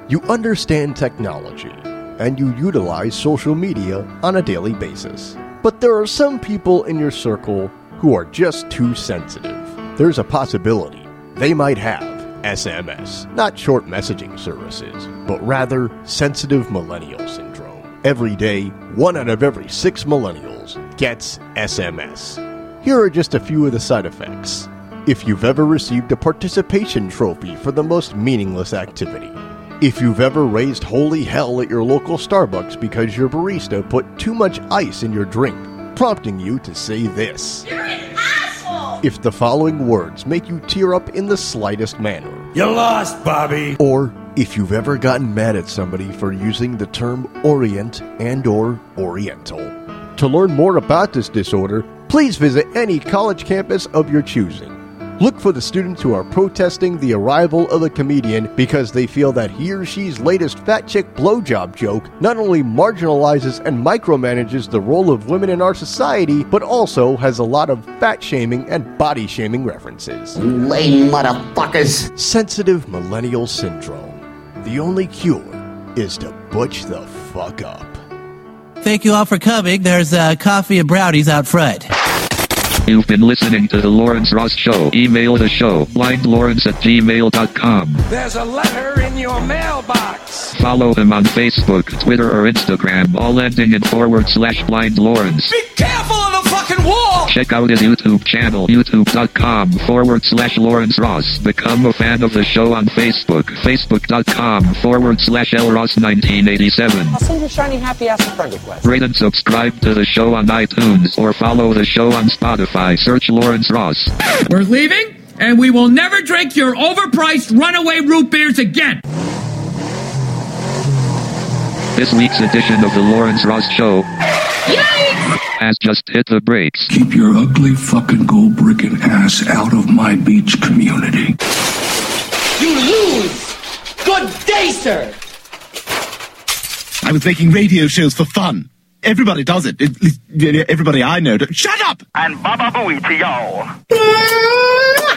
You understand technology and you utilize social media on a daily basis. But there are some people in your circle who are just too sensitive. There's a possibility they might have SMS, not short messaging services, but rather sensitive millennial syndrome. Every day, one out of every six millennials gets SMS. Here are just a few of the side effects. If you've ever received a participation trophy for the most meaningless activity, if you've ever raised holy hell at your local Starbucks because your barista put too much ice in your drink, prompting you to say this. If the following words make you tear up in the slightest manner. You lost, Bobby. Or if you've ever gotten mad at somebody for using the term orient and or oriental. To learn more about this disorder, please visit any college campus of your choosing. Look for the students who are protesting the arrival of a comedian because they feel that he or she's latest fat chick blowjob joke not only marginalizes and micromanages the role of women in our society, but also has a lot of fat shaming and body shaming references. Lame motherfuckers. Sensitive millennial syndrome. The only cure is to butch the fuck up. Thank you all for coming. There's uh, coffee and brownies out front. You've been listening to The Lawrence Ross Show. Email the show, blindlawrence at gmail.com. There's a letter in your mailbox. Follow him on Facebook, Twitter, or Instagram, all ending in forward slash blind Lawrence. Be careful of the fucking wall! Check out his YouTube channel, youtube.com forward slash Lawrence Ross. Become a fan of the show on Facebook, facebook.com forward slash LRoss1987. I'll send your shiny happy ass a friend request. Rate and subscribe to the show on iTunes or follow the show on Spotify. Search Lawrence Ross. We're leaving, and we will never drink your overpriced runaway root beers again. This week's edition of the Lawrence Ross Show has just hit the brakes. Keep your ugly fucking gold bricking ass out of my beach community. You lose! Good day, sir! I was making radio shows for fun. Everybody does it. It- it- Everybody I know. do- Shut up! And Baba Booey to y'all. (laughs)